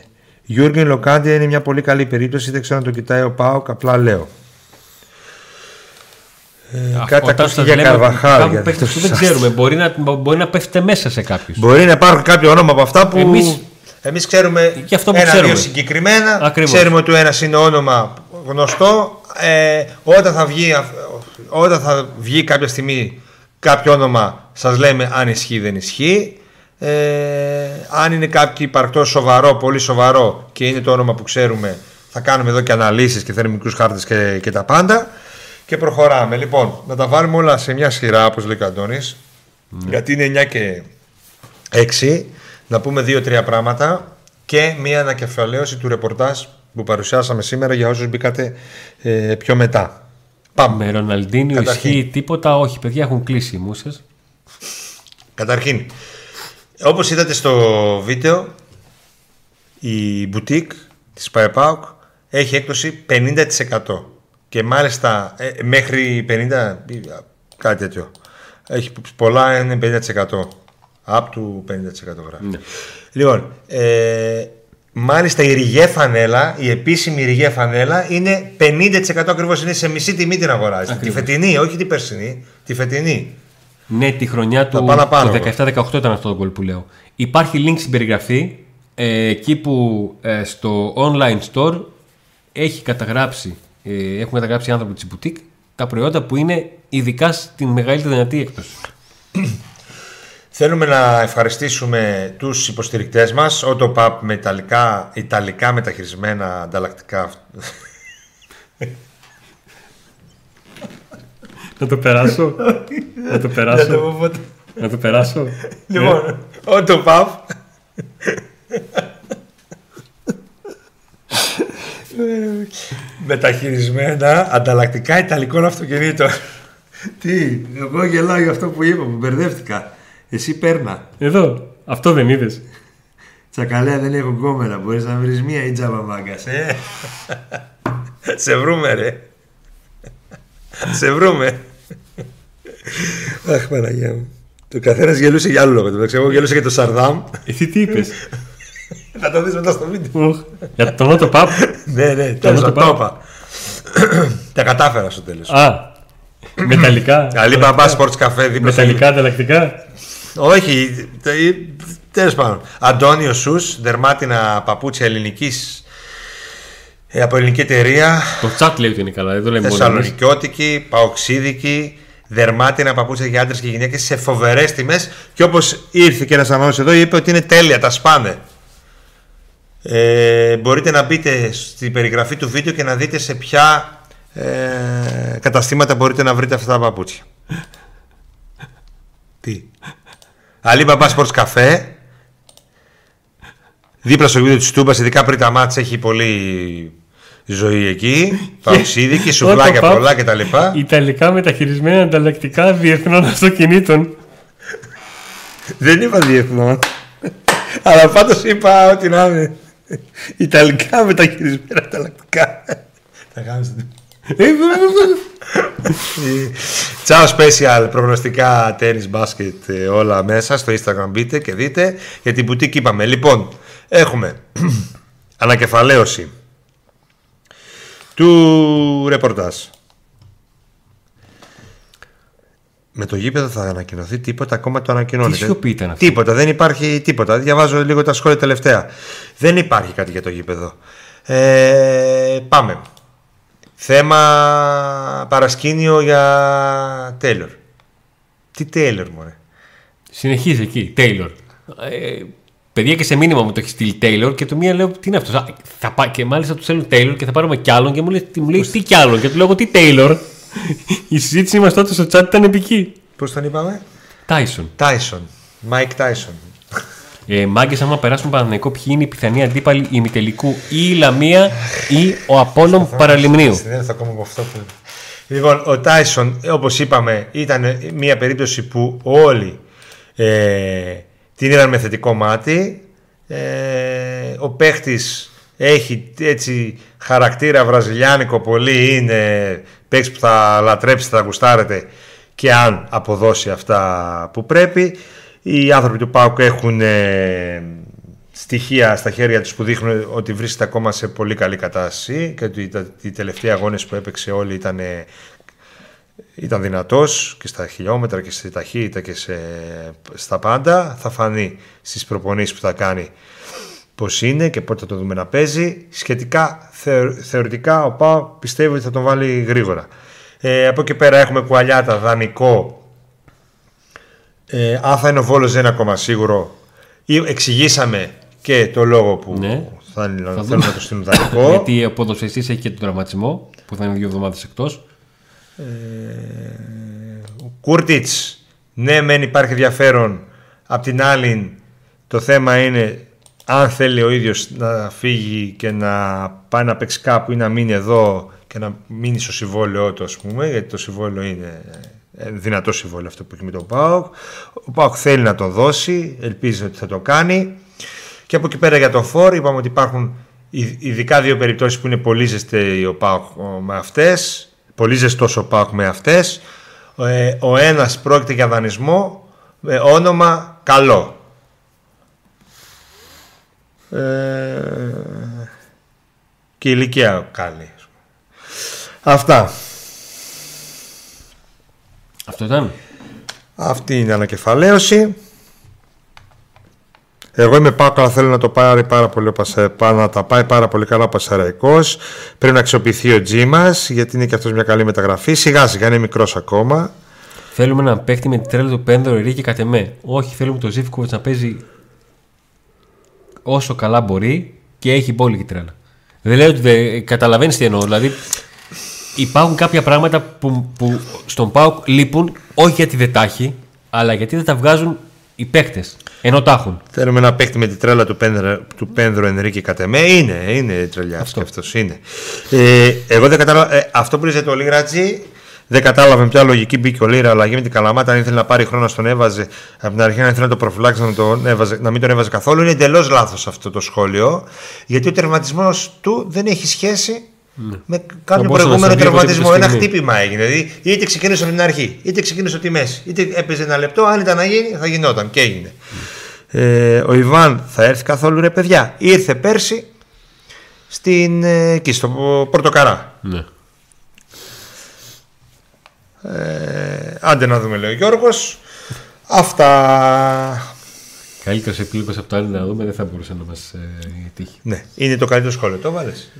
Γιούργεν Λοκάντια είναι μια πολύ καλή περίπτωση. Δεν ξέρω αν το κοιτάει ο Πάοκ, απλά λέω. Ε, κάτι Όταν ακούστηκε σας για λέμε ότι Καρβαχάλ. κάπου για παίχτες το που δεν σας- ξέρουμε. Μπορεί να, μπορεί να πέφτετε μέσα σε κάποιους. Μπορεί να υπάρχουν κάποιο όνομα από αυτά που. Εμείς Εμείς ξέρουμε Γι' αυτό που ένα-δύο ξέρουμε. συγκεκριμένα. Ακριβώς. Ξέρουμε ότι ο ένας είναι όνομα γνωστό. Ε, όταν, θα βγει, αυ- όταν θα βγει κάποια στιγμή κάποιο όνομα, σας λέμε αν ισχύει ή δεν ισχύει. Ε, αν είναι κάποιο υπαρκτό σοβαρό, πολύ σοβαρό και είναι το όνομα που ξέρουμε, θα κάνουμε εδώ και αναλύσεις και θερμικούς χάρτες και, και τα πάντα. Και προχωράμε. Λοιπόν, να τα βάλουμε όλα σε μια σειρά, όπως λέει ο Αντώνης, γιατί είναι 9 και 6. Να πούμε δύο-τρία πράγματα και μια ανακεφαλαίωση του ρεπορτάζ που παρουσιάσαμε σήμερα για όσους μπήκατε ε, πιο μετά. Πάμε. Με Ροναλντίνιο Καταρχήν. ισχύει τίποτα; Όχι, παιδιά έχουν κλείσει οι μουσες. Καταρχήν, όπως είδατε στο βίντεο, η boutique της ΠαΕΠΑΟΚ έχει έκπτωση 50% και μάλιστα ε, μέχρι 50% ή, α, κάτι τέτοιο. Έχει πολλά είναι 50%. Up to 50% γράφει. Ναι. Λοιπόν, ε, μάλιστα η ριγέ φανέλα, η επίσημη ριγέ φανέλα είναι 50% ακριβώς, είναι σε μισή τιμή την αγοράζετε. Τη Ακριβώς. φετινή, όχι την περσινή, τη φετινή. Ναι, τη χρονιά του πάω να πάρω το εγώ. 17-18 ήταν αυτό το γκολ που λέω. Υπάρχει link στην περιγραφή ε, εκεί που ε, στο online store έχει καταγράψει, ε, έχουν καταγράψει οι άνθρωποι της boutique τα προϊόντα που είναι ειδικά στην μεγαλύτερη δυνατή έκπτωση. Θέλουμε να ευχαριστήσουμε τους υποστηρικτές μας, Auto Pub με ιταλικά, ιταλικά μεταχειρισμένα ανταλλακτικά. Να το περάσω; να το περάσω; να το περάσω; λοιπόν, Auto Pub. μεταχειρισμένα ανταλλακτικά ιταλικών αυτοκινήτων. Τι, εγώ γελάω για αυτό που είπα, που μπερδεύτηκα. Εσύ παίρνα. Εδώ. Αυτό δεν είδες. Τσακαλέα δεν έχω κόμμενα. Μπορείς να βρεις μία ή τζάμπα μάγκα. Ε. Σε βρούμε, ρε. Σε βρούμε. Αχ, Παναγία μου. Το καθένας γελούσε για άλλο λόγο. Το μεταξύ, Εγώ γελούσα για το Σαρδάμ. Εσύ τι είπες; Θα το δεις μετά στο βίντεο. Για τον Auto Pub. ναι, ναι, τέλο το το πάω. είπα. Τα κατάφερα στο τέλος. Α. Μεταλλικά. Καλή μπαμπά Sports Cafe δίπλα στο Μεταλλικά ανταλλακτικά. Όχι, τέλος πάντων. Αντώνιο Σου, δερμάτινα παπούτσια ελληνικής. από ελληνική εταιρεία. Το chat λέει ότι είναι καλά. Δεν το λέμε μόνο εμείς. Θεσσαλονικιώτικη, παοξίδικη, δερμάτινα παπούτσια για άντρες και γυναίκες σε φοβερές τιμές. Και όπως ήρθε και ένας ανώνυμο εδώ, είπε ότι είναι τέλεια, τα σπάνε. Ε, μπορείτε να μπείτε στην περιγραφή του βίντεο και να δείτε σε ποια ε, καταστήματα μπορείτε να βρείτε αυτά τα παπούτσια. Τι; Αλή Μπαμπά Sports Cafe. Δίπλα στο βίντεο της Τούμπας, ειδικά πριν τα μάτς έχει πολύ ζωή εκεί. Παοξίδικη, σουβλάκια Auto Pub. πολλά κτλ. Ιταλικά μεταχειρισμένα ανταλλακτικά διεθνών αυτοκινήτων. Δεν είπα διεθνών. Αλλά πάντως είπα ότι να είναι Ιταλικά μεταχειρισμένα ανταλλακτικά. Θα κάνεις Τσάο special προγνωστικά τέννις μπάσκετ ε, όλα μέσα στο Instagram μπείτε και δείτε για την boutique είπαμε λοιπόν έχουμε ανακεφαλαίωση του ρεπορτάζ με το γήπεδο θα ανακοινωθεί τίποτα, ακόμα το ανακοινώνεται. Τι σιωπή ήταν αυτή; Τίποτα, δεν υπάρχει τίποτα. Διαβάζω λίγο τα σχόλια τελευταία. Δεν υπάρχει κάτι για το γήπεδο. Ε, πάμε. Θέμα παρασκήνιο για Τέιλορ. Τι Τέιλορ, μωρέ; Συνεχίζει εκεί, Taylor. Ε, παιδιά και σε μήνυμα μου το έχει στείλει Taylor και το μία λέω τι είναι αυτός; Α, Θα πά... Και μάλιστα του στέλνω Taylor και θα πάρουμε κι άλλον και μου λέει, μου λέει τι κι άλλον; Και του λέω εγώ, τι Taylor; Η συζήτησή μας τότε στο chat ήταν επική. Πώς τον είπαμε; Tyson. Τάισον. Μάικ Τάισον. Ε, Μάγκες, άμα περάσουμε Παναθηναϊκό, ποιοι είναι οι πιθανοί αντίπαλοι ημιτελικού ή η Λαμία ή ο Απόλλων Παραλιμνίου; Συνέλθω ακόμα από αυτό που... Λοιπόν, ο Τάισον, όπως είπαμε, ήταν μια περίπτωση που όλοι ε, την είδαν με θετικό μάτι. Ε, ο παίχτης έχει έτσι χαρακτήρα βραζιλιάνικο πολύ, είναι παίχτης που θα λατρέψετε, θα γουστάρετε και αν αποδώσει αυτά που πρέπει. Οι άνθρωποι του ΠΑΟΚ έχουν ε, στοιχεία στα χέρια τους που δείχνουν ότι βρίσκεται ακόμα σε πολύ καλή κατάσταση και ότι τα- οι τελευταίοι αγώνες που έπαιξε όλοι ήταν, ε, ήταν δυνατός και στα χιλιόμετρα και στη ταχύτητα και σε, στα πάντα. Θα φανεί στις προπονήσεις που θα κάνει πώς είναι και πότε θα το δούμε να παίζει. Σχετικά θεω- θεωρητικά ο Πάο πιστεύει ότι θα τον βάλει γρήγορα. Ε, από εκεί πέρα έχουμε κουαλιάτα, δανεικό. Ε, αν θα είναι ο Βόλος δεν είναι ακόμα σίγουρο. Ή εξηγήσαμε και το λόγο που Ναι. θα, είναι- Θα θέλουν δούμε. να το στείλουν δανεικό. Γιατί ο ποδοσφαιριστής έχει και τον τραυματισμό που θα είναι δύο εβδομάδες εκτός. Κούρτιτς, ναι μεν υπάρχει ενδιαφέρον Απ' την άλλη το θέμα είναι αν θέλει ο ίδιος να φύγει και να πάει να παίξει κάπου ή να μείνει εδώ και να μείνει στο συμβόλαιό του ας πούμε γιατί το συμβόλαιο είναι ε, δυνατό συμβόλαιο αυτό που έχει με τον ΠΑΟΚ. Ο ΠΑΟΚ θέλει να το δώσει, ελπίζει ότι θα το κάνει. Και από εκεί πέρα για το φόρ είπαμε ότι υπάρχουν ει- ειδικά δύο περιπτώσεις που είναι πολύ ζεστή ο ΠΑΟΚ με αυτές. Πολύ ζεστός ο ΠΑΟΚ με αυτές. Ε, ο ένας πρόκειται για δανεισμό με όνομα καλό. Ε, και ηλικία καλή. Αυτά. Αυτό ήταν. Αυτή είναι η ανακεφαλαίωση. Εγώ είμαι πάω αλλά θέλω να το πάρει πάρα πολύ ο Πασα- πά- να τα πάει πάρα πολύ καλά ο Πασαραϊκός. Πρέπει να αξιοποιηθεί ο Τζι μας, γιατί είναι και αυτός μια καλή μεταγραφή. Σιγά σιγά είναι μικρός ακόμα. Θέλουμε να παίχτη με τη τρέλα του Πένδρο Ερή και Κατεμέ. Όχι, θέλουμε το Ζήφκοβιτ να παίζει όσο καλά μπορεί και έχει μπόλικη τρέλα. Δεν λέω ότι δεν... καταλαβαίνεις τι εννοώ. Δηλαδή υπάρχουν κάποια πράγματα που, που στον Πάουκ λείπουν όχι γιατί δεν τα έχει, αλλά γιατί δεν τα βγάζουν οι παίκτες. Ενώ τα έχουν. Θέλουμε να παίχτη με τη τρέλα του Πένδρο, του Πένδρο Ενρίκη Κατεμέ. Είναι, είναι τρελιά Αυτό. και αυτός είναι. Ε, εγώ δεν κατάλαβα, ε, αυτό που είπε το Λίγρατζι, δεν κατάλαβε με ποια λογική μπήκε ο Λίρα αλλαγή με την Καλαμάτα. Αν ήθελε να πάρει χρόνο, στον έβαζε. Από την αρχή, αν ήθελε να το προφυλάξει, να, τον έβαζε, να μην τον έβαζε καθόλου. Είναι εντελώς λάθος αυτό το σχόλιο. Γιατί ο τερματισμός του δεν έχει σχέση με κάποιο Ναι. μπορούσε να προηγούμενο συμβεί από τερματισμό. την Ένα στιγμή. χτύπημα έγινε. Δηλαδή, είτε ξεκίνησε από την αρχή, είτε ξεκίνησε από τη μέση, είτε έπαιζε ένα λεπτό. Αν ήταν να γίνει, θα γινόταν και έγινε. Ε, ο Ιβάν θα έρθει καθόλου ρε παιδιά. Ήρθε πέρσι στην, ε, εκεί στο Πορτοκαρά. Ναι. Ε, άντε να δούμε λέει ο Γιώργος. Αυτά. Καλύτερος επίλογο από το άλλο να δούμε δεν θα μπορούσε να μας ε, τύχει. Ναι, είναι το καλύτερο σχόλιο. Το βάλες.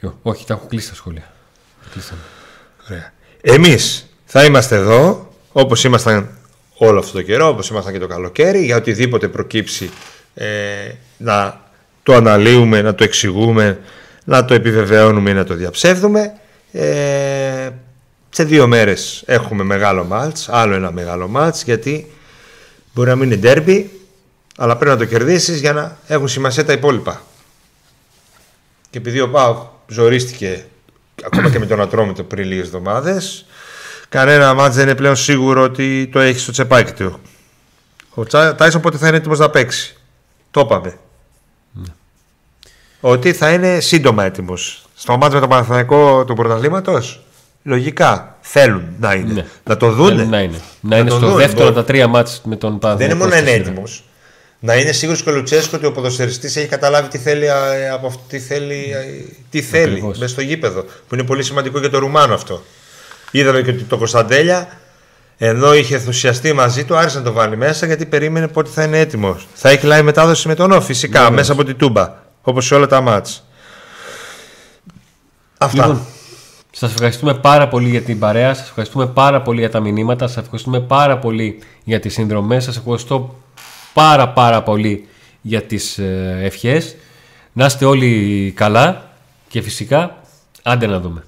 Ποιο; Όχι, τα έχω κλείσει τα σχόλια. Τα Κλείσαμε. Ωραία. Εμείς θα είμαστε εδώ όπως ήμασταν όλο αυτό το καιρό, όπως ήμασταν και το καλοκαίρι, για οτιδήποτε προκύψει ε, να το αναλύουμε, να το εξηγούμε, να το επιβεβαιώνουμε ή να το διαψεύδουμε. Ε, σε δύο μέρες έχουμε μεγάλο μάτς, άλλο ένα μεγάλο μάτς, γιατί μπορεί να μην είναι ντέρμπι, αλλά πρέπει να το κερδίσεις για να έχουν σημασία τα υπόλοιπα. Και επειδή ο Πάοκ ζορίστηκε ακόμα και με τον Ατρόμητο πριν λίγες εβδομάδες, κανένα μάτς δεν είναι πλέον σίγουρο ότι το έχει στο τσεπάκι του. Ο Τσα- Τάισον πότε θα είναι έτοιμος να παίξει; Το είπαμε. Ότι θα είναι σύντομα έτοιμος. Στο μάτς με τον Παναθηναϊκό του πρωταθλήματος, λογικά θέλουν να είναι. Ναι. Να το δούνε. Θέλουν Να είναι. Να είναι το στο δούνε. δεύτερο Μπορεί- τα τρία μάτς με τον δεν Παναθηναϊκό. είναι μόνο να είναι στη σειρά. έτοιμος. Να είναι σίγουρος και ο Λουτσέσκο ότι ο ποδοσφαιριστής έχει καταλάβει τι θέλει, ε, από αυτό, τι θέλει, ε, τι θέλει Ακριβώς. μέσα στο γήπεδο. Που είναι πολύ σημαντικό για το Ρουμάνο αυτό. Είδαμε και ότι το Κωνσταντέλια ενώ είχε ενθουσιαστεί μαζί του, άρχισε να το βάλει μέσα γιατί περίμενε πότε θα είναι έτοιμο. Θα έχει live μετάδοση με τον Ω, φυσικά, μέσα από την Τούμπα. Όπως σε όλα τα μάτς. Αυτά. Λοιπόν, σας ευχαριστούμε πάρα πολύ για την παρέα, σας ευχαριστούμε πάρα πολύ για τα μηνύματα, σας ευχαριστούμε πάρα πολύ για τις συνδρομές, σας ευχαριστώ πάρα πάρα πολύ για τις ε, ευχές. Να είστε όλοι καλά και φυσικά άντε να δούμε.